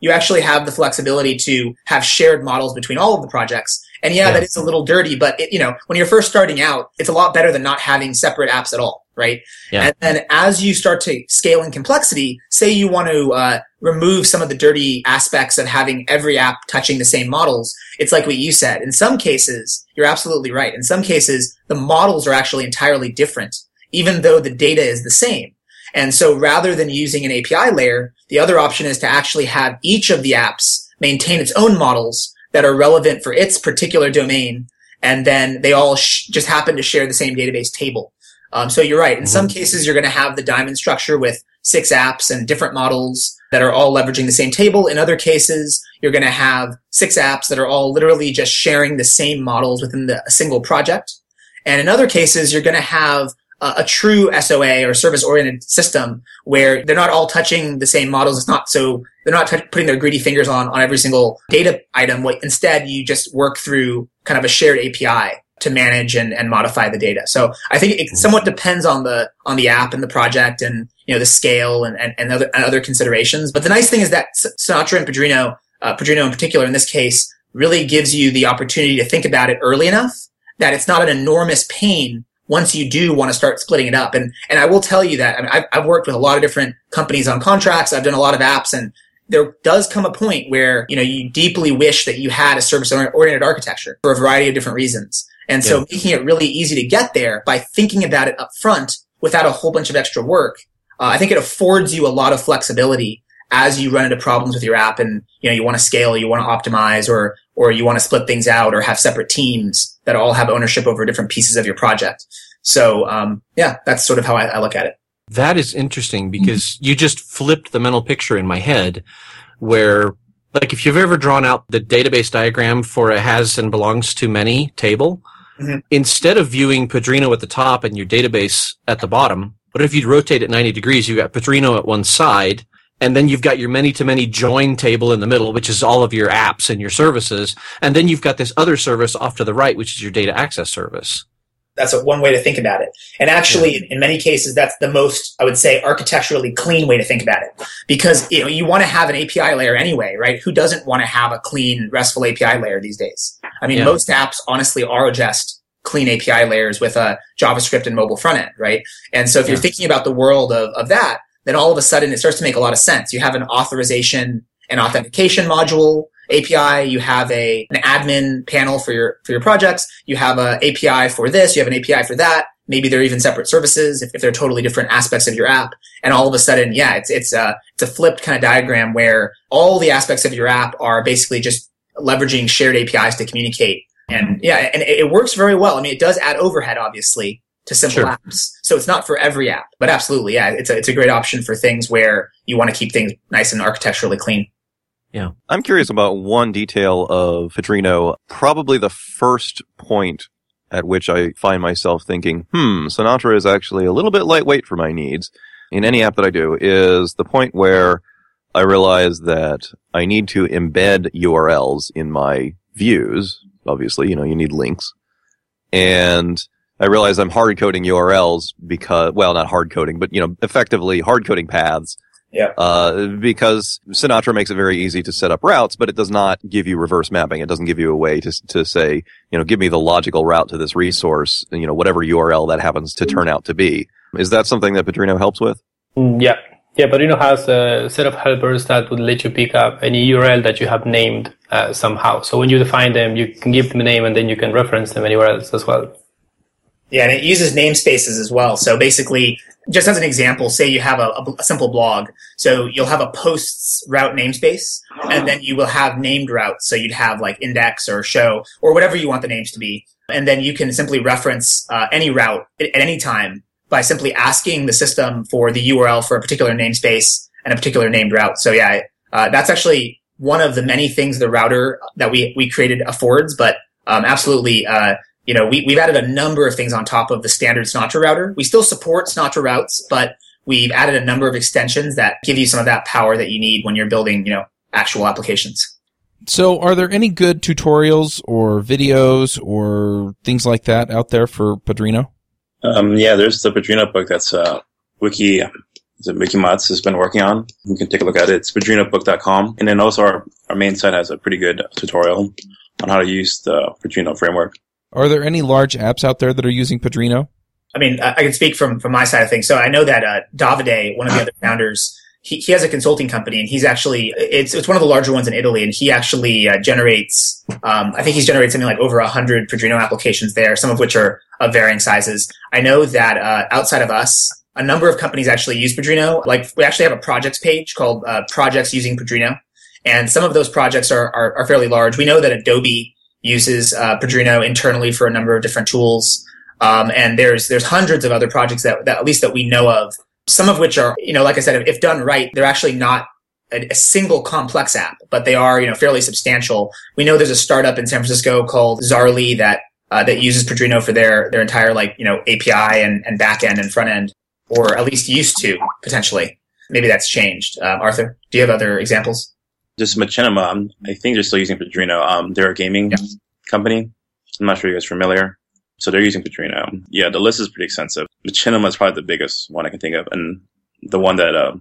you actually have the flexibility to have shared models between all of the projects. And yeah, Yeah. that is a little dirty, but it, you know, when you're first starting out, it's a lot better than not having separate apps at all, right? Yeah. And then as you start to scale in complexity, say you want to uh, remove some of the dirty aspects of having every app touching the same models, it's like what you said. In some cases, you're absolutely right. In some cases, the models are actually entirely different, even though the data is the same. And so rather than using an API layer, the other option is to actually have each of the apps maintain its own models that are relevant for its particular domain. And then they all sh- just happen to share the same database table. Um, so you're right. In some cases, you're going to have the diamond structure with six apps and different models that are all leveraging the same table. In other cases, you're going to have six apps that are all literally just sharing the same models within the, a single project. And in other cases, you're going to have a, true SOA or service oriented system where they're not all touching the same models. It's not so they're not t- putting their greedy fingers on, on every single data item. What instead you just work through kind of a shared API to manage and, and modify the data. So I think it somewhat depends on the on the app and the project and you know the scale and, and, and other and other considerations. But the nice thing is that Sinatra and Padrino, uh, Padrino in particular in this case, really gives you the opportunity to think about it early enough that it's not an enormous pain once you do want to start splitting it up. And and I will tell you that I mean, I've, I've worked with a lot of different companies on contracts. I've done a lot of apps, and there does come a point where you know you deeply wish that you had a service oriented architecture for a variety of different reasons. And so Yeah. making it really easy to get there by thinking about it up front without a whole bunch of extra work, uh, I think it affords you a lot of flexibility as you run into problems with your app and you know you want to scale, you want to optimize, or or you want to split things out or have separate teams that all have ownership over different pieces of your project. So um, yeah, that's sort of how I, I look at it. That is interesting because you just flipped the mental picture in my head where like if you've ever drawn out the database diagram for a has and belongs to many table, Mhm. instead of viewing Padrino at the top and your database at the bottom, what if you'd rotate it 90 degrees? You've got Padrino at one side and then you've got your many to many join table in the middle, which is all of your apps and your services. And then you've got this other service off to the right, which is your data access service. That's a, one way to think about it. And actually, in, in many cases, that's the most, I would say, architecturally clean way to think about it. Because, you know, you want to have an API layer anyway, right? Who doesn't want to have a clean RESTful API layer these days? I mean, Yeah. most apps honestly are just clean API layers with a JavaScript and mobile front end, right? And so if you're thinking about the world of, of that, then all of a sudden it starts to make a lot of sense. You have an authorization and authentication module API. You have a, an admin panel for your, for your projects. You have a API for this. You have an API for that. Maybe they're even separate services if, if they're totally different aspects of your app. And all of a sudden, yeah, it's, it's a, it's a flipped kind of diagram where all the aspects of your app are basically just leveraging shared APIs to communicate. And yeah, and it, it works very well. I mean, it does add overhead, obviously, to simple Sure. apps. So it's not for every app, but absolutely, yeah, it's a, it's a great option for things where you want to keep things nice and architecturally clean. Yeah. I'm curious about one detail of Padrino. Probably the first point at which I find myself thinking, hmm, Sinatra is actually a little bit lightweight for my needs in any app that I do is the point where I realize that I need to embed URLs in my views. Obviously, you know, you need links. And I realize I'm hard coding URLs because, well, not hard coding, but, you know, effectively hard coding paths Yeah. uh, because Sinatra makes it very easy to set up routes, but it does not give you reverse mapping. It doesn't give you a way to to say, you know, give me the logical route to this resource, you know, whatever URL that happens to turn out to be. Is that something that Padrino helps with? Mm, Yeah. Yeah, Padrino has a set of helpers that would let you pick up any URL that you have named uh, somehow. So when you define them, you can give them a name and then you can reference them anywhere else as well. Yeah, and it uses namespaces as well. So basically, just as an example, say you have a, a, simple blog. So you'll have a posts route namespace, and then you will have named routes. So you'd have like index or show or whatever you want the names to be. And then you can simply reference uh, any route at, at any time by simply asking the system for the URL for a particular namespace and a particular named route. So yeah, uh, that's actually one of the many things the router that we, we created affords, but um, absolutely, uh, you know, we, we've added a number of things on top of the standard Sinatra router. We still support Sinatra routes, but we've added a number of extensions that give you some of that power that you need when you're building, you know, actual applications. So, are there any good tutorials or videos or things like that out there for Padrino? Um, yeah, there's the Padrino book that's uh, Wiki. Is it WikiMatze has been working on? You can take a look at it. It's padrinobook.com. And then also our, our main site has a pretty good tutorial on how to use the Padrino framework. Are there any large apps out there that are using Padrino? I mean, I, I can speak from from my side of things. So I know that uh, Davide, one of the other founders, he, he has a consulting company, and he's actually it's it's one of the larger ones in Italy, and he actually uh, generates. Um, I think he's generated something like over hundred Padrino applications there, some of which are of varying sizes. I know that uh, outside of us, a number of companies actually use Padrino. Like we actually have a projects page called uh, Projects Using Padrino, and some of those projects are, are, are fairly large. We know that Adobe uses uh, Padrino internally for a number of different tools. Um, and there's there's hundreds of other projects that, that at least that we know of. Some of which are, you know, like I said, if, done right, they're actually not a, a, single complex app, but they are, you know, fairly substantial. We know there's a startup in San Francisco called Zarly that uh, that uses Padrino for their their entire like you know API and, and back end and front end, or at least used to potentially. Maybe that's changed. Um, Arthur, do you have other examples? Just Machinima, um, I think they're still using Padrino. Um, they're a gaming yeah. company. I'm not sure you guys are familiar. So they're using Padrino. Yeah, the list is pretty extensive. Machinima is probably the biggest one I can think of, and the one that uh,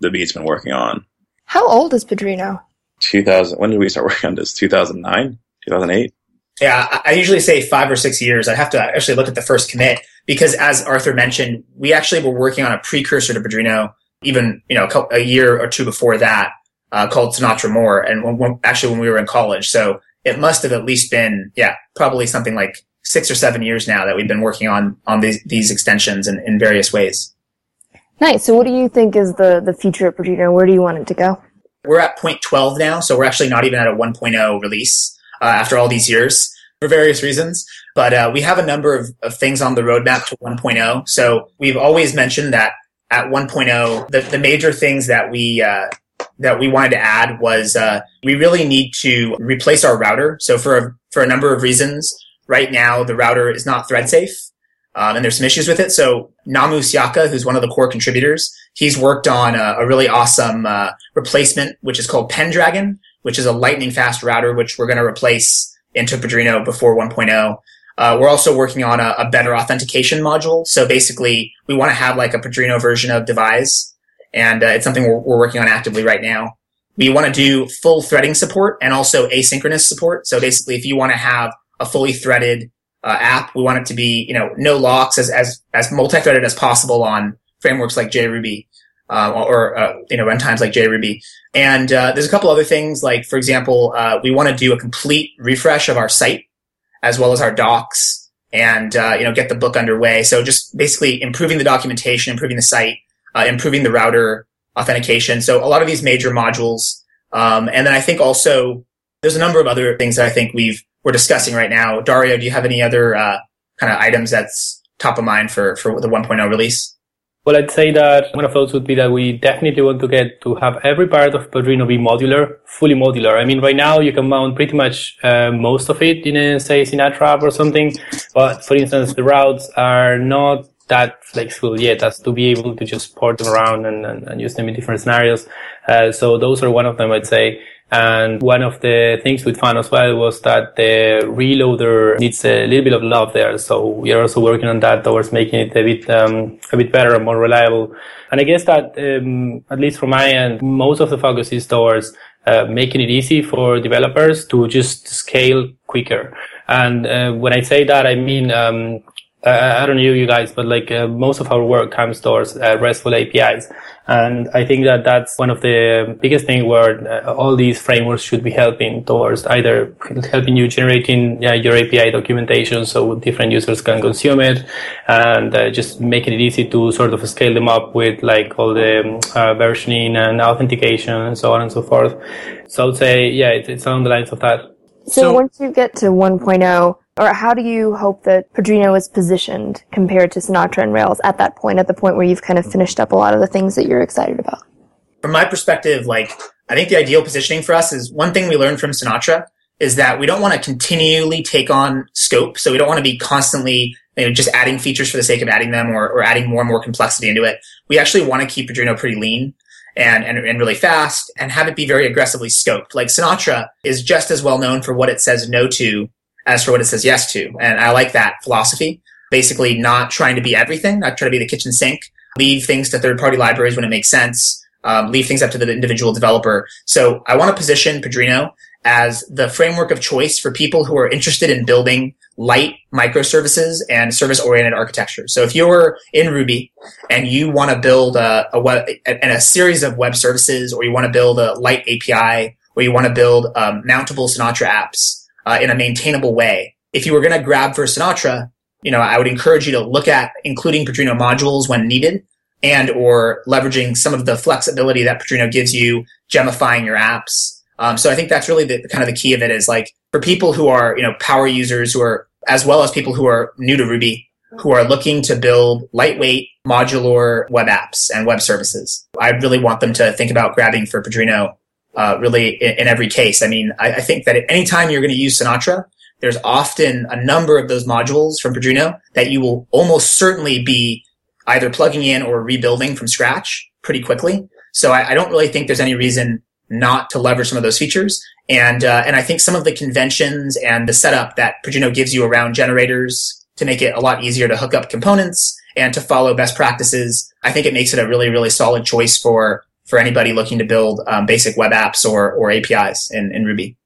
the Beat's been working on. How old is Padrino? 2000. When did we start working on this? 2009? 2008? Yeah, I usually say five or six years. I'd have to actually look at the first commit because, as Arthur mentioned, we actually were working on a precursor to Padrino, even you know a year or two before that, uh, called Sinatra More, and when, when, actually when we were in college. So it must have at least been, yeah, probably something like six or seven years now that we've been working on on these these extensions in, in various ways. Nice. So, what do you think is the the future of Padrino? Where do you want it to go? We're at point 12 now, so we're actually not even at a 1.0 release uh, after all these years for various reasons. But uh, we have a number of, of things on the roadmap to 1.0. So we've always mentioned that at 1.0, the, the major things that we uh, that we wanted to add was uh, we really need to replace our router. So for a, for a number of reasons, right now the router is not thread safe. Um, and there's some issues with it. So Namusyaka, who's one of the core contributors, he's worked on a, a really awesome uh, replacement, which is called Pendragon, which is a lightning fast router, which we're going to replace into Padrino before 1.0. Uh, we're also working on a, a, better authentication module. So basically, we want to have like a Padrino version of Devise, and uh, it's something we're, we're working on actively right now. We want to do full threading support and also asynchronous support. So basically, if you want to have a fully threaded uh, app. We want it to be, you know, no locks as, as, as multi-threaded as possible on frameworks like JRuby, uh, or, uh, you know, runtimes like JRuby. And, uh, there's a couple other things, like, for example, uh, we want to do a complete refresh of our site as well as our docs and, uh, you know, get the book underway. So just basically improving the documentation, improving the site, improving the router authentication. So a lot of these major modules. Um, and then I think also there's a number of other things that I think we've, we're discussing right now. Dario, do you have any other uh, kind of items that's top of mind for, for the 1.0 release? Well, I'd say that one of those would be that we definitely want to get to have every part of Padrino be modular, fully modular. I mean, right now you can mount pretty much uh, most of it in a, say, Sinatra or something. But for instance, the routes are not that flexible yet as to be able to just port them around and, and, and use them in different scenarios. Uh, so those are one of them, I'd say. And one of the things we found as well was that the reloader needs a little bit of love there. So we are also working on that towards making it a bit, um, a bit better and more reliable. And I guess that, um, at least from my end, most of the focus is towards uh, making it easy for developers to just scale quicker. And uh, when I say that, I mean um, I don't know you guys, but like uh, most of our work comes towards uh, RESTful APIs. And I think that that's one of the biggest things where uh, all these frameworks should be helping towards either helping you generating your API documentation so different users can consume it and uh, just making it easy to sort of scale them up with like all the um, uh, versioning and authentication and so on and so forth. So I would say, yeah, it's, it's along the lines of that. So, so once you get to 1.0, or how do you hope that Padrino is positioned compared to Sinatra and Rails at that point, at the point where you've kind of finished up a lot of the things that you're excited about? From my perspective, like, I think the ideal positioning for us is one thing we learned from Sinatra is that we don't want to continually take on scope. So we don't want to be constantly you know, just adding features for the sake of adding them or, or adding more and more complexity into it. We actually want to keep Padrino pretty lean. and, and, and really fast and have it be very aggressively scoped. Like Sinatra is just as well known for what it says no to as for what it says yes to. And I like that philosophy. Basically not trying to be everything, not trying to be the kitchen sink, leave things to third party libraries when it makes sense, um, leave things up to the individual developer. So I want to position Padrino as the framework of choice for people who are interested in building light microservices and service oriented architecture. So if you're in Ruby and you want to build a, a web and a series of web services, or you want to build a light API, or you want to build um, mountable Sinatra apps uh, in a maintainable way, if you were going to grab for Sinatra, you know, I would encourage you to look at including Padrino modules when needed and or leveraging some of the flexibility that Padrino gives you, gemifying your apps, um, so I think that's really the kind of the key of it is like for people who are, you know, power users who are, as well as people who are new to Ruby, who are looking to build lightweight modular web apps and web services. I really want them to think about grabbing for Padrino, uh, really in, in, every case. I mean, I, I think that at any time you're going to use Sinatra, there's often a number of those modules from Padrino that you will almost certainly be either plugging in or rebuilding from scratch pretty quickly. So I, I don't really think there's any reason not to leverage some of those features. And, uh, and I think some of the conventions and the setup that Padrino gives you around generators to make it a lot easier to hook up components and to follow best practices, I think it makes it a really, really solid choice for, for anybody looking to build um, basic web apps or, or APIs in, in Ruby.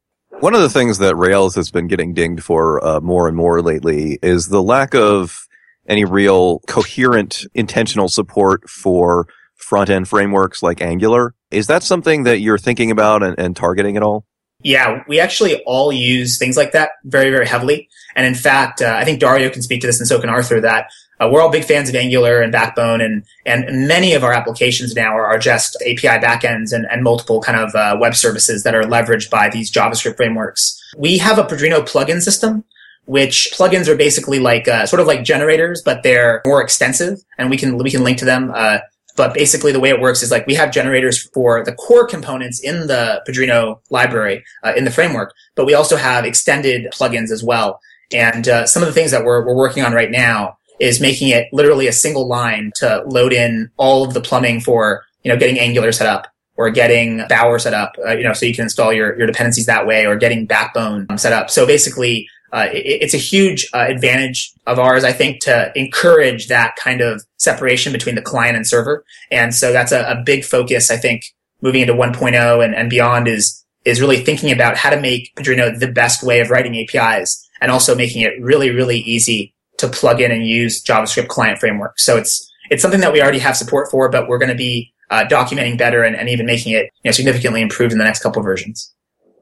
One of the things that Rails has been getting dinged for uh, more and more lately is the lack of any real coherent intentional support for front end frameworks like Angular. Is that something that you're thinking about and, and, targeting at all? Yeah, we actually all use things like that very, very heavily. And in fact, uh, I think Dario can speak to this and so can Arthur that uh, we're all big fans of Angular and Backbone and, and many of our applications now are, are just API backends and, and multiple kind of uh, web services that are leveraged by these JavaScript frameworks. We have a Padrino plugin system which plugins are basically like uh, sort of like generators, but they're more extensive, and we can we can link to them. Uh, but basically, the way it works is like we have generators for the core components in the Padrino library uh, in the framework, but we also have extended plugins as well. And uh, some of the things that we're, we're working on right now is making it literally a single line to load in all of the plumbing for you know getting Angular set up or getting Bower set up, uh, you know, so you can install your, your dependencies that way or getting Backbone set up. So basically, uh, it, it's a huge uh, advantage of ours, I think, to encourage that kind of separation between the client and server. And so that's a, a big focus, I think, moving into 1.0 and, and beyond is, is really thinking about how to make Padrino the best way of writing APIs and also making it really, really easy to plug in and use JavaScript client framework. So it's, it's something that we already have support for, but we're going to be uh, documenting better and, and even making it you know, significantly improved in the next couple versions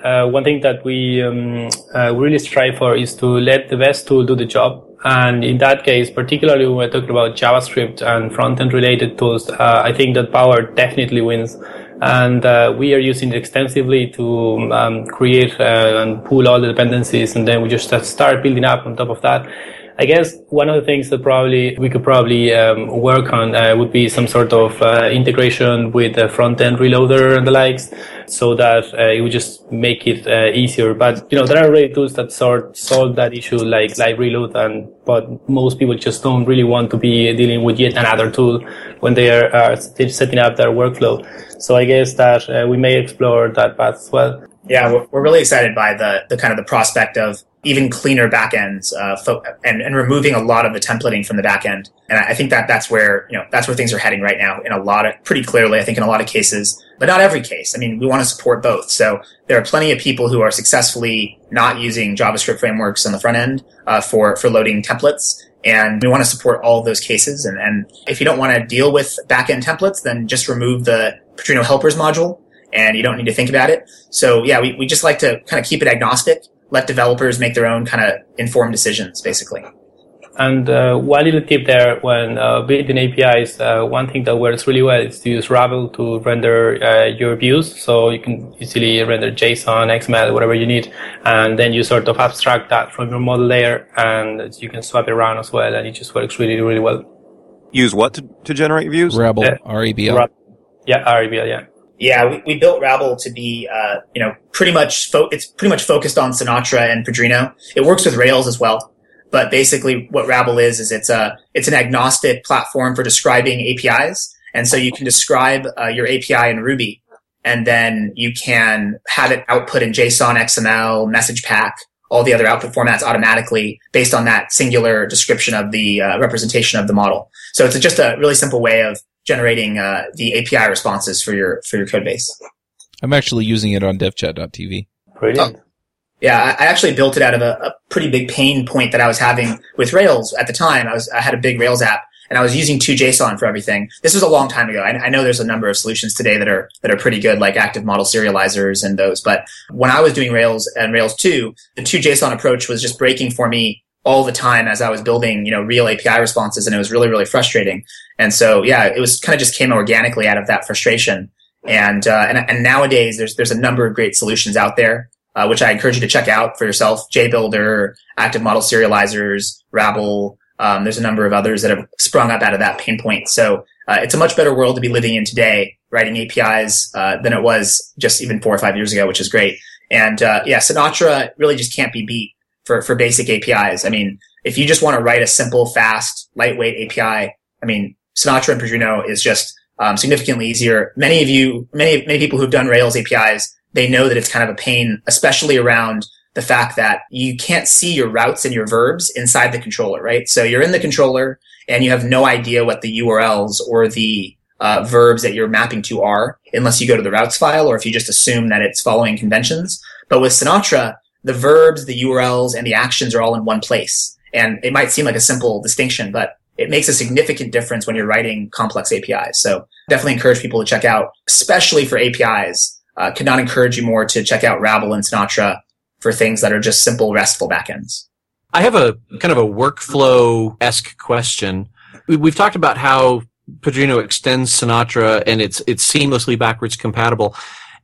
uh, one thing that we um, uh, really strive for is to let the best tool do the job. And in that case, particularly when we're talking about JavaScript and front-end related tools, uh, I think that Bower definitely wins. And uh, we are using it extensively to um, create uh, and pull all the dependencies, and then we just start building up on top of that. I guess one of the things that probably we could probably um, work on uh, would be some sort of uh, integration with the front end reloader and the likes, so that uh, it would just make it uh, easier. But you know, there are already tools that sort solve that issue, like live reload, and but most people just don't really want to be dealing with yet another tool when they are setting up their workflow. So I guess that uh, we may explore that path as well. Yeah, we're, we're really excited by the the kind of the prospect of even cleaner backends uh, fo- and, and removing a lot of the templating from the backend. And I think that that's where you know that's where things are heading right now in a lot of pretty clearly. I think in a lot of cases, but not every case. I mean, we want to support both. So there are plenty of people who are successfully not using JavaScript frameworks on the front end uh, for for loading templates. And we want to support all of those cases. And, and if you don't want to deal with backend templates, then just remove the Padrino helpers module and you don't need to think about it. So yeah, we, we just like to kind of keep it agnostic let developers make their own kind of informed decisions, basically. And uh, one little tip there when uh, building APIs, uh, one thing that works really well is to use RABL to render uh, your views. So you can easily render JSON, XML, whatever you need. And then you sort of abstract that from your model layer and you can swap it around as well. And it just works really, really well. Use what to, to generate views? RABL, R-A-B-L. Yeah, R-A-B-L, yeah yeah, we, we built RABL to be, uh, you know, pretty much, fo- it's pretty much focused on Sinatra and Padrino. It works with Rails as well. But basically what RABL is, is it's a, it's an agnostic platform for describing APIs And so you can describe uh, your API in Ruby and then you can have it output in JSON, XML, message pack, all the other output formats automatically based on that singular description of the uh, representation of the model. So it's just a really simple way of generating uh, the API responses for your for your code base. I'm actually using it on devchat.tv. Brilliant. Yeah, I I actually built it out of a, a pretty big pain point that I was having with Rails at the time. I was I had a big Rails app and I was using to_json for everything. This was a long time ago. I, I know there's a number of solutions today that are that are pretty good, like active model serializers and those. But when I was doing Rails and Rails 2, the to_json approach was just breaking for me all the time as I was building, you know, real API responses, and it was really really frustrating. And so yeah, it was kind of just came organically out of that frustration. And uh, and and nowadays there's there's a number of great solutions out there. Uh, which I encourage you to check out for yourself. JBuilder, Active Model Serializers, RABL, um, there's a number of others that have sprung up out of that pain point. So uh, it's a much better world to be living in today, writing APIs uh, than it was just even four or five years ago, which is great. And uh, yeah, Sinatra really just can't be beat for for basic APIs. I mean, if you just want to write a simple, fast, lightweight API, I mean, Sinatra and Padrino is just um, significantly easier. Many of you, many many people who've done Rails APIs, they know that it's kind of a pain, especially around the fact that you can't see your routes and your verbs inside the controller, right? So you're in the controller and you have no idea what the URLs or the uh, verbs that you're mapping to are unless you go to the routes file or if you just assume that it's following conventions. But with Sinatra, the verbs, the URLs, and the actions are all in one place. And it might seem like a simple distinction, but it makes a significant difference when you're writing complex APIs. So definitely encourage people to check out, especially for APIs. Uh, could not encourage you more to check out RABL and Sinatra for things that are just simple RESTful backends. I have a kind of a workflow esque question. We, we've talked about how Padrino extends Sinatra and it's it's seamlessly backwards compatible.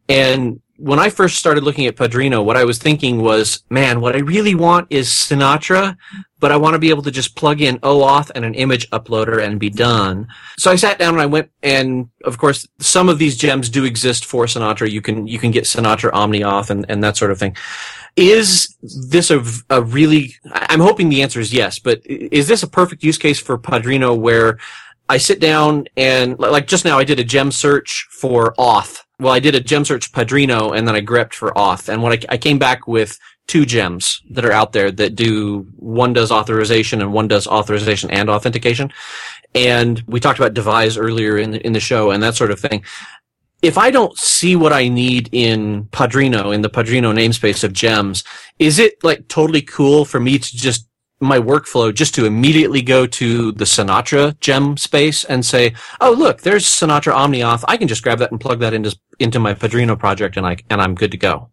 And when I first started looking at Padrino, what I was thinking was, man, what I really want is Sinatra, but I want to be able to just plug in OAuth and an image uploader and be done. So I sat down and I went, and of course, some of these gems do exist for Sinatra. You can you can get Sinatra OmniAuth and, and that sort of thing. Is this a, a really? I'm hoping the answer is yes, but is this a perfect use case for Padrino where I sit down and like just now I did a gem search for auth. Well, I did a gem search Padrino and then I grepped for auth. And what I, I came back with two gems that are out there that do one does authorization and one does authorization and authentication. And we talked about devise earlier in the, in the show and that sort of thing. If I don't see what I need in Padrino, in the Padrino namespace of gems, is it like totally cool for me to just my workflow just to immediately go to the Sinatra gem space and say, "Oh, look, there's Sinatra OmniAuth. I can just grab that and plug that into into my Padrino project, and I and I'm good to go."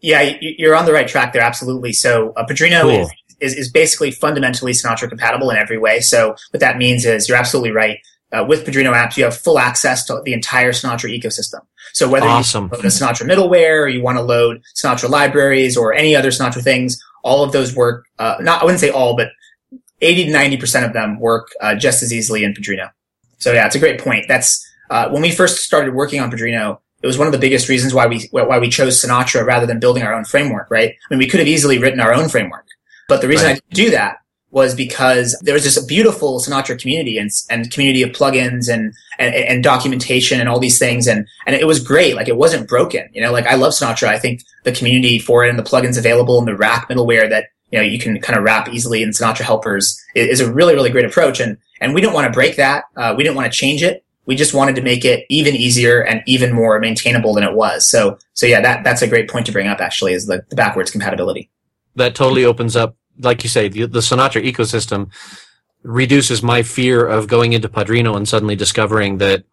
Yeah, you're on the right track there. Absolutely. So uh, Padrino cool. is, is is basically fundamentally Sinatra compatible in every way. So what that means is you're absolutely right. Uh, with Padrino apps, you have full access to the entire Sinatra ecosystem. So whether awesome. you load a Sinatra middleware or you want to load Sinatra libraries or any other Sinatra things, all of those work, uh, not, I wouldn't say all, but 80 to 90% of them work uh, just as easily in Padrino. So yeah, it's a great point. That's, uh, when we first started working on Padrino, it was one of the biggest reasons why we, why we chose Sinatra rather than building our own framework, right? I mean, we could have easily written our own framework, but the reason right. I do that was because there was a beautiful Sinatra community and, and community of plugins and, and, and documentation and all these things. And, and it was great. Like it wasn't broken. You know, like I love Sinatra. I think the community for it and the plugins available and the rack middleware that, you know, you can kind of wrap easily in Sinatra helpers is, a really, really great approach. And, and we didn't want to break that. Uh, we didn't want to change it. We just wanted to make it even easier and even more maintainable than it was. So, so yeah, that, that's a great point to bring up actually is the, the backwards compatibility. That totally opens up like you say, the, the Sinatra ecosystem reduces my fear of going into Padrino and suddenly discovering that,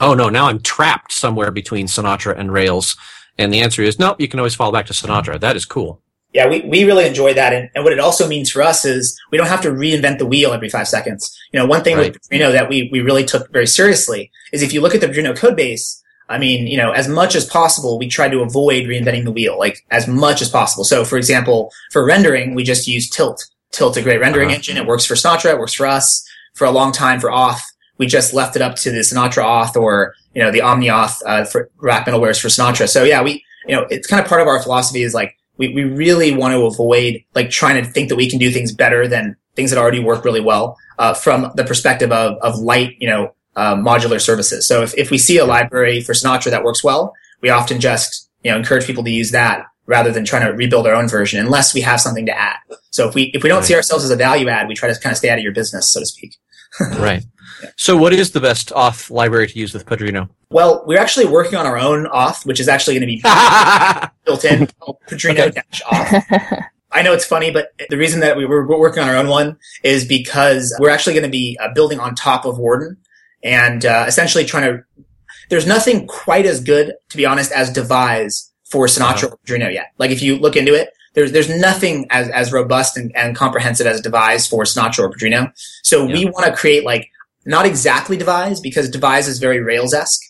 oh no, now I'm trapped somewhere between Sinatra and Rails. And the answer is, nope, you can always fall back to Sinatra. That is cool. Yeah, we, we really enjoy that. And, and what it also means for us is we don't have to reinvent the wheel every five seconds. You know, one thing right. with Padrino that we, we really took very seriously is if you look at the Padrino code base, I mean, you know, as much as possible, we try to avoid reinventing the wheel, like as much as possible. So, for example, for rendering, we just use Tilt. Tilt, a great rendering uh-huh. engine. It works for Sinatra. It works for us. For a long time for auth, we just left it up to the Sinatra auth or, you know, the OmniAuth, uh, for rack middlewares for Sinatra. So yeah, we, you know, it's kind of part of our philosophy is like, we, we really want to avoid like trying to think that we can do things better than things that already work really well, uh, from the perspective of, of light, you know, uh, modular services. So if, if we see a library for Sinatra that works well, we often just you know encourage people to use that rather than trying to rebuild our own version unless we have something to add. So if we if we don't see ourselves as a value add, we try to kind of stay out of your business, so to speak. right. So what is the best auth library to use with Padrino? Well, we're actually working on our own auth, which is actually going to be built in called Padrino dash auth. I know it's funny, but the reason that we were working on our own one is because we're actually going to be uh, building on top of Warden and uh, essentially trying to. There's nothing quite as good, to be honest, as Devise for Sinatra Uh-huh. or Padrino yet. Like if you look into it, there's there's nothing as as robust and, and comprehensive as Devise for Sinatra or Padrino. So we want to create like not exactly Devise because Devise is very Rails esque,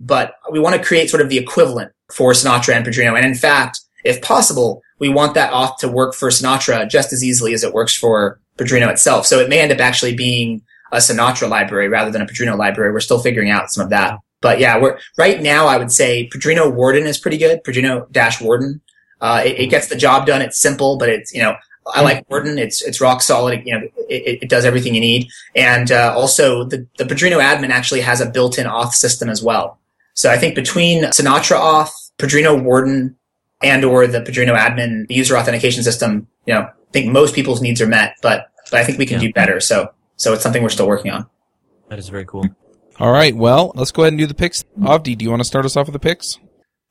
but we want to create sort of the equivalent for Sinatra and Padrino. And in fact, if possible, we want that auth to work for Sinatra just as easily as it works for Padrino itself. So it may end up actually being a Sinatra library rather than a Padrino library. We're still figuring out some of that. But yeah, we're right now. I would say Padrino Warden is pretty good. Padrino dash Warden. Uh, it, it gets the job done. It's simple, but it's you know I like Warden. It's it's rock solid. You know, it, it does everything you need. And uh, also the the Padrino admin actually has a built-in auth system as well. So I think between Sinatra auth, Padrino Warden, and or the Padrino admin user authentication system, you know, I think most people's needs are met. But but I think we can Yeah. do better. So so it's something we're still working on. That is very cool. All right. Well, let's go ahead and do the picks. Avdi, do you want to start us off with the picks?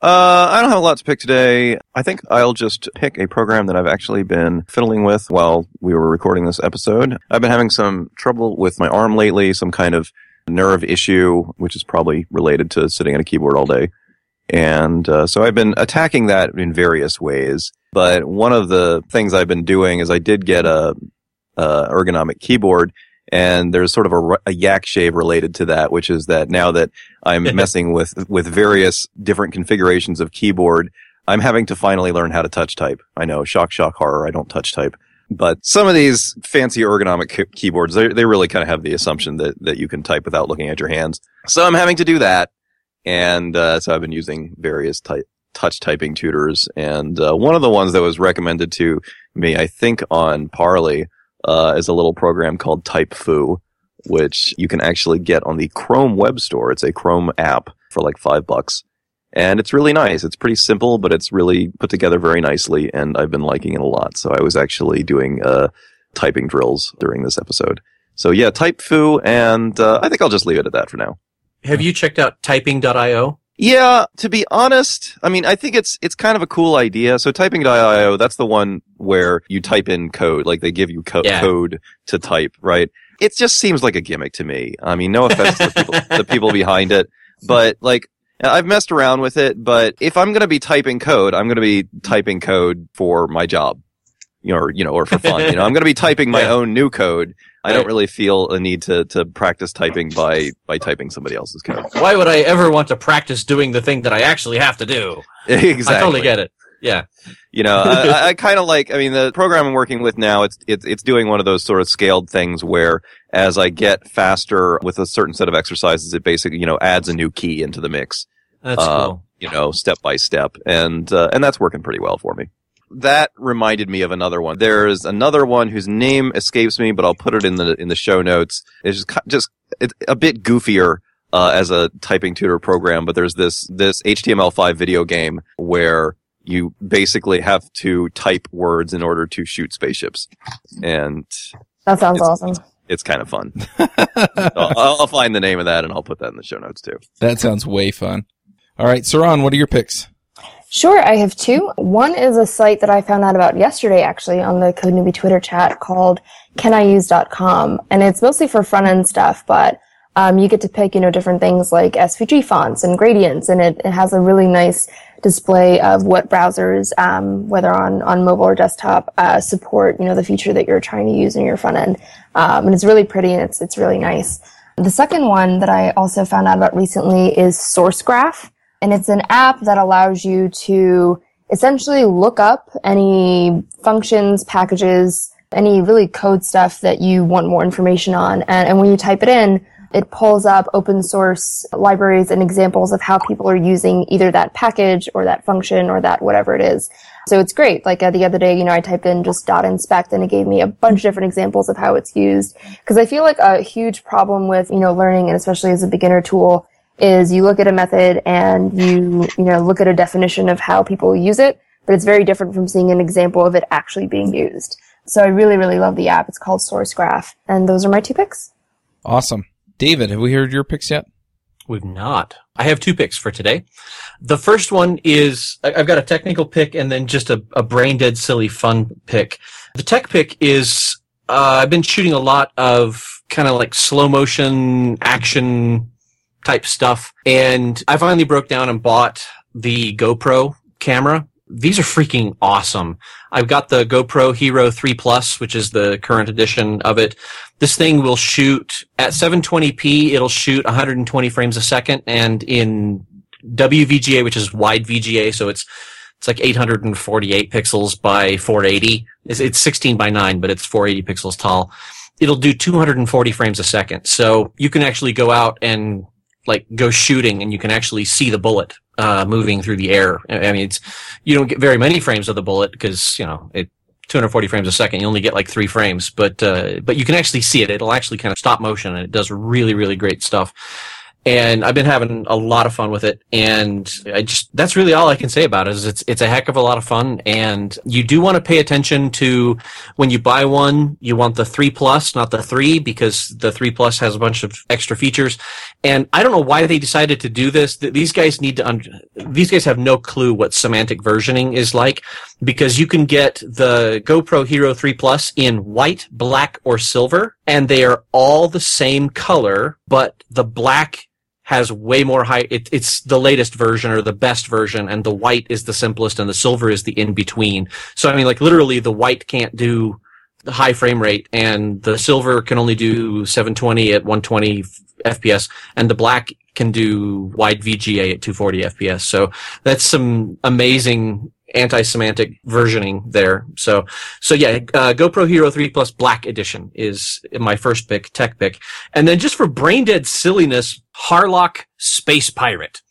Uh, I don't have a lot to pick today. I think I'll just pick a program that I've actually been fiddling with while we were recording this episode. I've been having some trouble with my arm lately, some kind of nerve issue, which is probably related to sitting at a keyboard all day. And uh, so I've been attacking that in various ways. But one of the things I've been doing is I did get a, a ergonomic keyboard, and there's sort of a, a yak shave related to that, which is that now that I'm messing with with various different configurations of keyboard, I'm having to finally learn how to touch type. I know, shock, shock, horror. I don't touch type. But some of these fancy ergonomic key- keyboards, they they really kind of have the assumption that that you can type without looking at your hands. So I'm having to do that, and uh, so I've been using various type touch typing tutors, and uh, one of the ones that was recommended to me, I think, on Parley, uh, is a little program called TypeFoo, which you can actually get on the Chrome Web Store. It's a Chrome app for like five bucks. And it's really nice. It's pretty simple, but it's really put together very nicely, and I've been liking it a lot. So I was actually doing uh, typing drills during this episode. So yeah, TypeFoo, and uh, I think I'll just leave it at that for now. Have you checked out typing.io? Yeah, to be honest, I mean, I think it's it's kind of a cool idea. So typing.io, that's the one where you type in code, like they give you co- Yeah. code to type, right? It just seems like a gimmick to me. I mean, no offense to the people, the people behind it, but like I've messed around with it, but if I'm going to be typing code, I'm going to be typing code for my job, or, you know, or for fun. you know, I'm going to be typing my own new code. I don't really feel a need to to practice typing by by typing somebody else's code. Why would I ever want to practice doing the thing that I actually have to do? exactly. I totally get it. Yeah. You know, I, I- I kind of like. I mean, the program I'm working with now, it's it's it's doing one of those sort of scaled things where, as I get faster with a certain set of exercises, it basically you know adds a new key into the mix. That's uh, cool. You know, step by step, and uh, and that's working pretty well for me. That reminded me of another one. There's another one whose name escapes me, but I'll put it in the in the show notes. It's just just it's a bit goofier uh, as a typing tutor program, but there's this this HTML5 video game where you basically have to type words in order to shoot spaceships, and That sounds It's- awesome. it's kind of fun. I'll, I'll find the name of that and I'll put that in the show notes too. That sounds way fun. All right, Saron, what are your picks? Sure, I have two. One is a site that I found out about yesterday, actually, on the Code Newbie Twitter chat called caniuse.com. And it's mostly for front end stuff, but um, you get to pick, you know, different things like SVG fonts and gradients. And it, it has a really nice display of what browsers, um, whether on, on mobile or desktop, uh, support, you know, the feature that you're trying to use in your front end. Um, and it's really pretty and it's, it's really nice. The second one that I also found out about recently is SourceGraph and it's an app that allows you to essentially look up any functions, packages, any really code stuff that you want more information on. And, and when you type it in, it pulls up open source libraries and examples of how people are using either that package or that function or that whatever it is. So it's great. Like uh, the other day, you know, I typed in just dot .inspect and it gave me a bunch of different examples of how it's used. Cause I feel like a huge problem with, you know, learning and especially as a beginner tool is you look at a method and you, you know, look at a definition of how people use it, but it's very different from seeing an example of it actually being used. So I really, really love the app. It's called SourceGraph. And those are my two picks. Awesome. David, have we heard your picks yet? We've not. I have two picks for today. The first one is I've got a technical pick and then just a, a brain dead silly fun pick. The tech pick is uh, I've been shooting a lot of kind of like slow motion action type stuff, and I finally broke down and bought the GoPro camera. These are freaking awesome. I've got the GoPro Hero 3 Plus, which is the current edition of it. This thing will shoot at 720p. It'll shoot 120 frames a second, and in WVGA, which is wide VGA, so it's it's like 848 pixels by 480. It's, it's 16 by 9, but it's 480 pixels tall. It'll do 240 frames a second. So you can actually go out and like go shooting and you can actually see the bullet uh, moving through the air. I mean, it's you don't get very many frames of the bullet because you know it 240 frames a second. You only get like three frames, but uh, but you can actually see it. It'll actually kind of stop motion and it does really really great stuff and I've been having a lot of fun with it. And I just, that's really all I can say about it is it's, it's a heck of a lot of fun. And you do want to pay attention to when you buy one, you want the three plus, not the three, because the three plus has a bunch of extra features. And I don't know why they decided to do this. These guys need to, un- these guys have no clue what semantic versioning is like because you can get the GoPro Hero 3 Plus in white, black, or silver, and they are all the same color, but the black has way more high. It, it's the latest version or the best version, and the white is the simplest, and the silver is the in between. So I mean, like literally, the white can't do the high frame rate, and the silver can only do 720 at 120 FPS, and the black can do wide VGA at 240 FPS. So that's some amazing anti-semantic versioning there. So, so yeah, uh, GoPro Hero 3 Plus Black Edition is my first pick, tech pick. And then just for brain dead silliness, Harlock Space Pirate.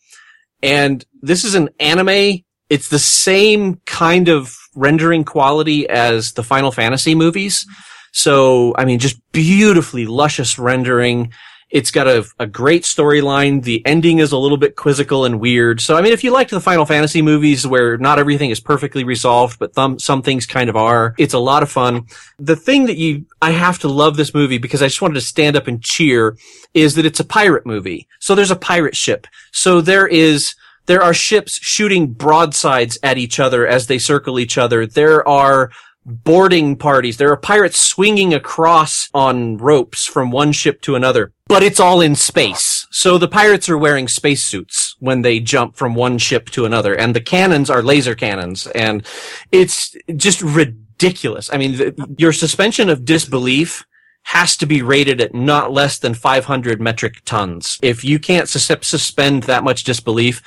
And this is an anime. It's the same kind of rendering quality as the Final Fantasy movies. So, I mean, just beautifully luscious rendering. It's got a, a great storyline. The ending is a little bit quizzical and weird. So, I mean, if you liked the Final Fantasy movies where not everything is perfectly resolved, but th- some things kind of are, it's a lot of fun. The thing that you, I have to love this movie because I just wanted to stand up and cheer is that it's a pirate movie. So there's a pirate ship. So there is, there are ships shooting broadsides at each other as they circle each other. There are boarding parties. There are pirates swinging across on ropes from one ship to another, but it's all in space. So the pirates are wearing spacesuits when they jump from one ship to another, and the cannons are laser cannons, and it's just ridiculous. I mean, your suspension of disbelief has to be rated at not less than 500 metric tons. If you can't sus- suspend that much disbelief,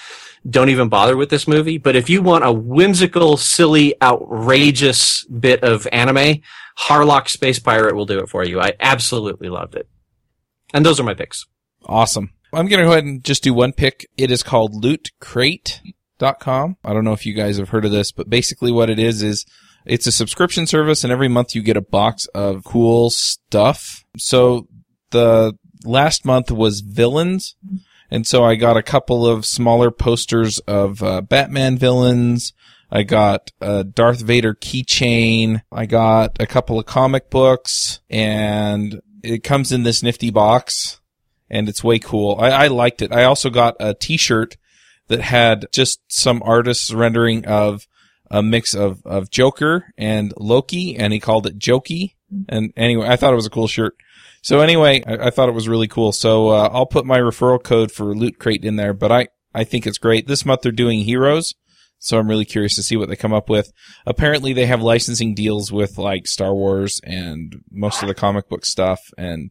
don't even bother with this movie. But if you want a whimsical, silly, outrageous bit of anime, Harlock Space Pirate will do it for you. I absolutely loved it. And those are my picks. Awesome. I'm going to go ahead and just do one pick. It is called lootcrate.com. I don't know if you guys have heard of this, but basically what it is is it's a subscription service and every month you get a box of cool stuff. So the last month was villains. And so I got a couple of smaller posters of uh, Batman villains. I got a Darth Vader keychain. I got a couple of comic books and it comes in this nifty box and it's way cool. I, I liked it. I also got a t-shirt that had just some artist's rendering of a mix of, of Joker and Loki and he called it Jokey. And anyway, I thought it was a cool shirt. So anyway, I, I thought it was really cool. So uh, I'll put my referral code for Loot Crate in there, but I, I think it's great. This month they're doing heroes. So I'm really curious to see what they come up with. Apparently they have licensing deals with like Star Wars and most of the comic book stuff. And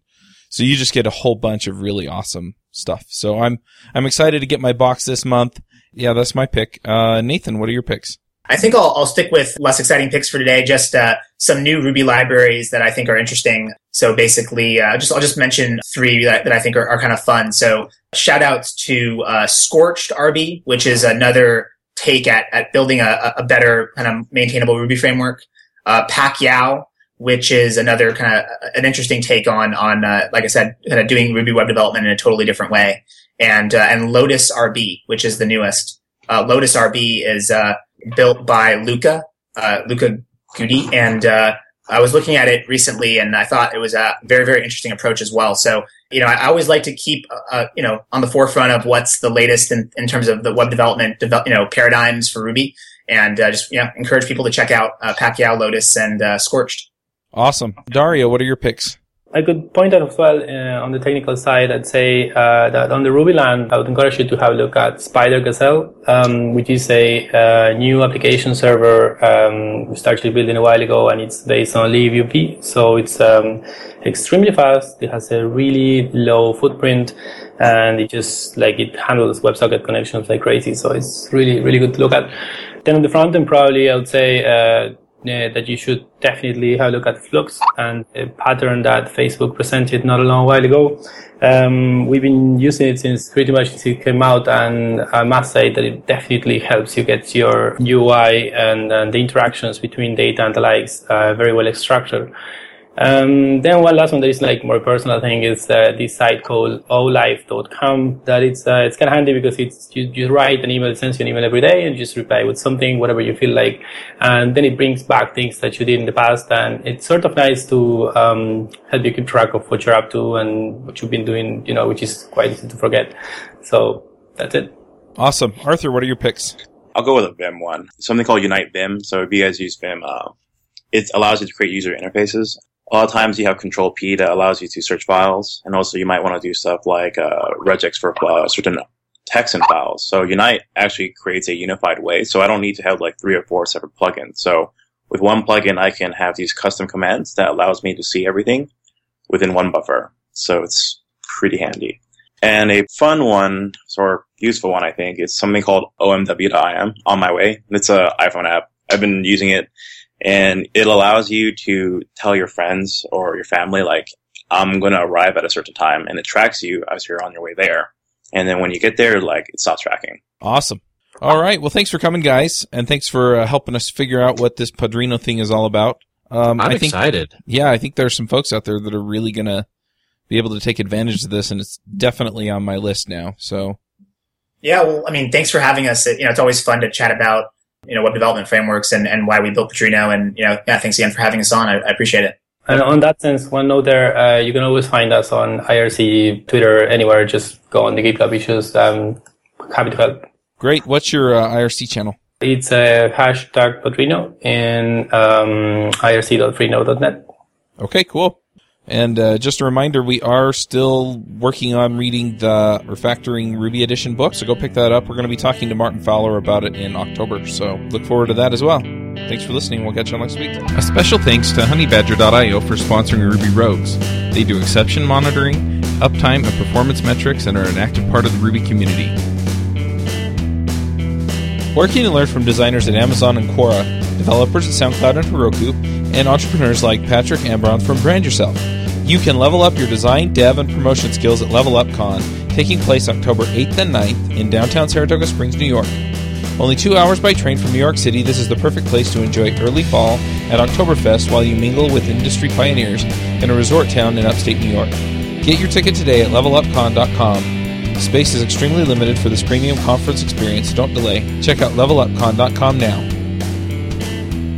so you just get a whole bunch of really awesome stuff. So I'm, I'm excited to get my box this month. Yeah, that's my pick. Uh, Nathan, what are your picks? I think I'll, I'll stick with less exciting picks for today. Just uh, some new Ruby libraries that I think are interesting. So basically, uh, just I'll just mention three that, that I think are, are kind of fun. So shout outs to uh, Scorched RB, which is another take at, at building a, a better kind of maintainable Ruby framework. Uh, Pakyow, which is another kind of an interesting take on on uh, like I said, kind of doing Ruby web development in a totally different way. And uh, and Lotus RB, which is the newest. Uh, Lotus RB is uh, built by Luca, uh, Luca Guidi. And, uh, I was looking at it recently and I thought it was a very, very interesting approach as well. So, you know, I, always like to keep, uh, you know, on the forefront of what's the latest in, in terms of the web development, develop, you know, paradigms for Ruby and, uh, just, you know, encourage people to check out, uh, Pakyow, Lotus and, uh, Scorched. Awesome. Dario, what are your picks? I could point out as well uh, on the technical side, I'd say uh, that on the Ruby land, I would encourage you to have a look at Spider Gazelle, um, which is a uh, new application server um, we started building a while ago, and it's based on libuv. So it's um, extremely fast. It has a really low footprint, and it just like it handles WebSocket connections like crazy. So it's really really good to look at. Then on the front end, probably I would say uh, uh, that you should definitely have a look at Flux and a pattern that Facebook presented not a long while ago. Um, we've been using it since pretty much since it came out, and I must say that it definitely helps you get your UI and, and the interactions between data and the likes uh, very well structured. Um, then one last one that is like more personal thing is uh, this site called ohlife.com that it's uh, it's kind of handy because it's you, you write an email, it sends you an email every day and you just reply with something, whatever you feel like. And then it brings back things that you did in the past. And it's sort of nice to um, help you keep track of what you're up to and what you've been doing, you know, which is quite easy to forget. So that's it. Awesome. Arthur, what are your picks? I'll go with a Vim one. Something called Unite Vim. So if you guys use Vim, uh, it allows you to create user interfaces a lot of times you have control P that allows you to search files. And also you might want to do stuff like, uh, regex for uh, certain text and files. So Unite actually creates a unified way. So I don't need to have like three or four separate plugins. So with one plugin, I can have these custom commands that allows me to see everything within one buffer. So it's pretty handy. And a fun one, or useful one, I think, is something called omw.im on my way. It's an iPhone app. I've been using it and it allows you to tell your friends or your family like i'm going to arrive at a certain time and it tracks you as you're on your way there. And then when you get there like it stops tracking. Awesome. All right. Well thanks for coming guys and thanks for uh, helping us figure out what this padrino thing is all about. Um, i'm I think, excited. Yeah i think there's some folks out there that are really going to be able to take advantage of this and it's definitely on my list now so. Yeah well i mean thanks for having us. You know it's always fun to chat about you know, web development frameworks and, and why we built Padrino. And, you know, yeah, thanks again for having us on. I, I appreciate it. And on that sense, one note there, uh, you can always find us on IRC, Twitter, anywhere. Just go on the GitHub issues. I'm happy to help. Great. What's your uh, IRC channel? It's a uh, hashtag Padrino in um, irc.freenode.net. Okay, cool. And uh, just a reminder, we are still working on reading the refactoring Ruby Edition book, so go pick that up. We're going to be talking to Martin Fowler about it in October, so look forward to that as well. Thanks for listening. We'll catch you next week. A special thanks to honeybadger.io for sponsoring Ruby Rogues. They do exception monitoring, uptime, and performance metrics and are an active part of the Ruby community. Working and learn from designers at Amazon and Quora, developers at SoundCloud and Heroku, and entrepreneurs like Patrick Ambron from Brand Yourself. You can level up your design, dev, and promotion skills at Level Up Con, taking place October 8th and 9th in downtown Saratoga Springs, New York. Only two hours by train from New York City, this is the perfect place to enjoy early fall at Oktoberfest while you mingle with industry pioneers in a resort town in upstate New York. Get your ticket today at levelupcon.com. Space is extremely limited for this premium conference experience. Don't delay. Check out levelupcon.com now.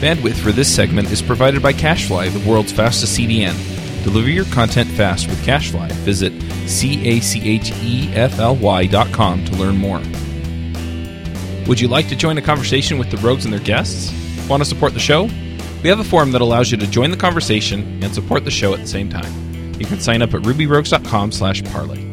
Bandwidth for this segment is provided by CacheFly, the world's fastest CDN. Deliver your content fast with CacheFly. Visit C-A-C-H-E-F-L-Y dot com to learn more. Would you like to join a conversation with the rogues and their guests? Want to support the show? We have a forum that allows you to join the conversation and support the show at the same time. You can sign up at rubyrogues.com slash parlay.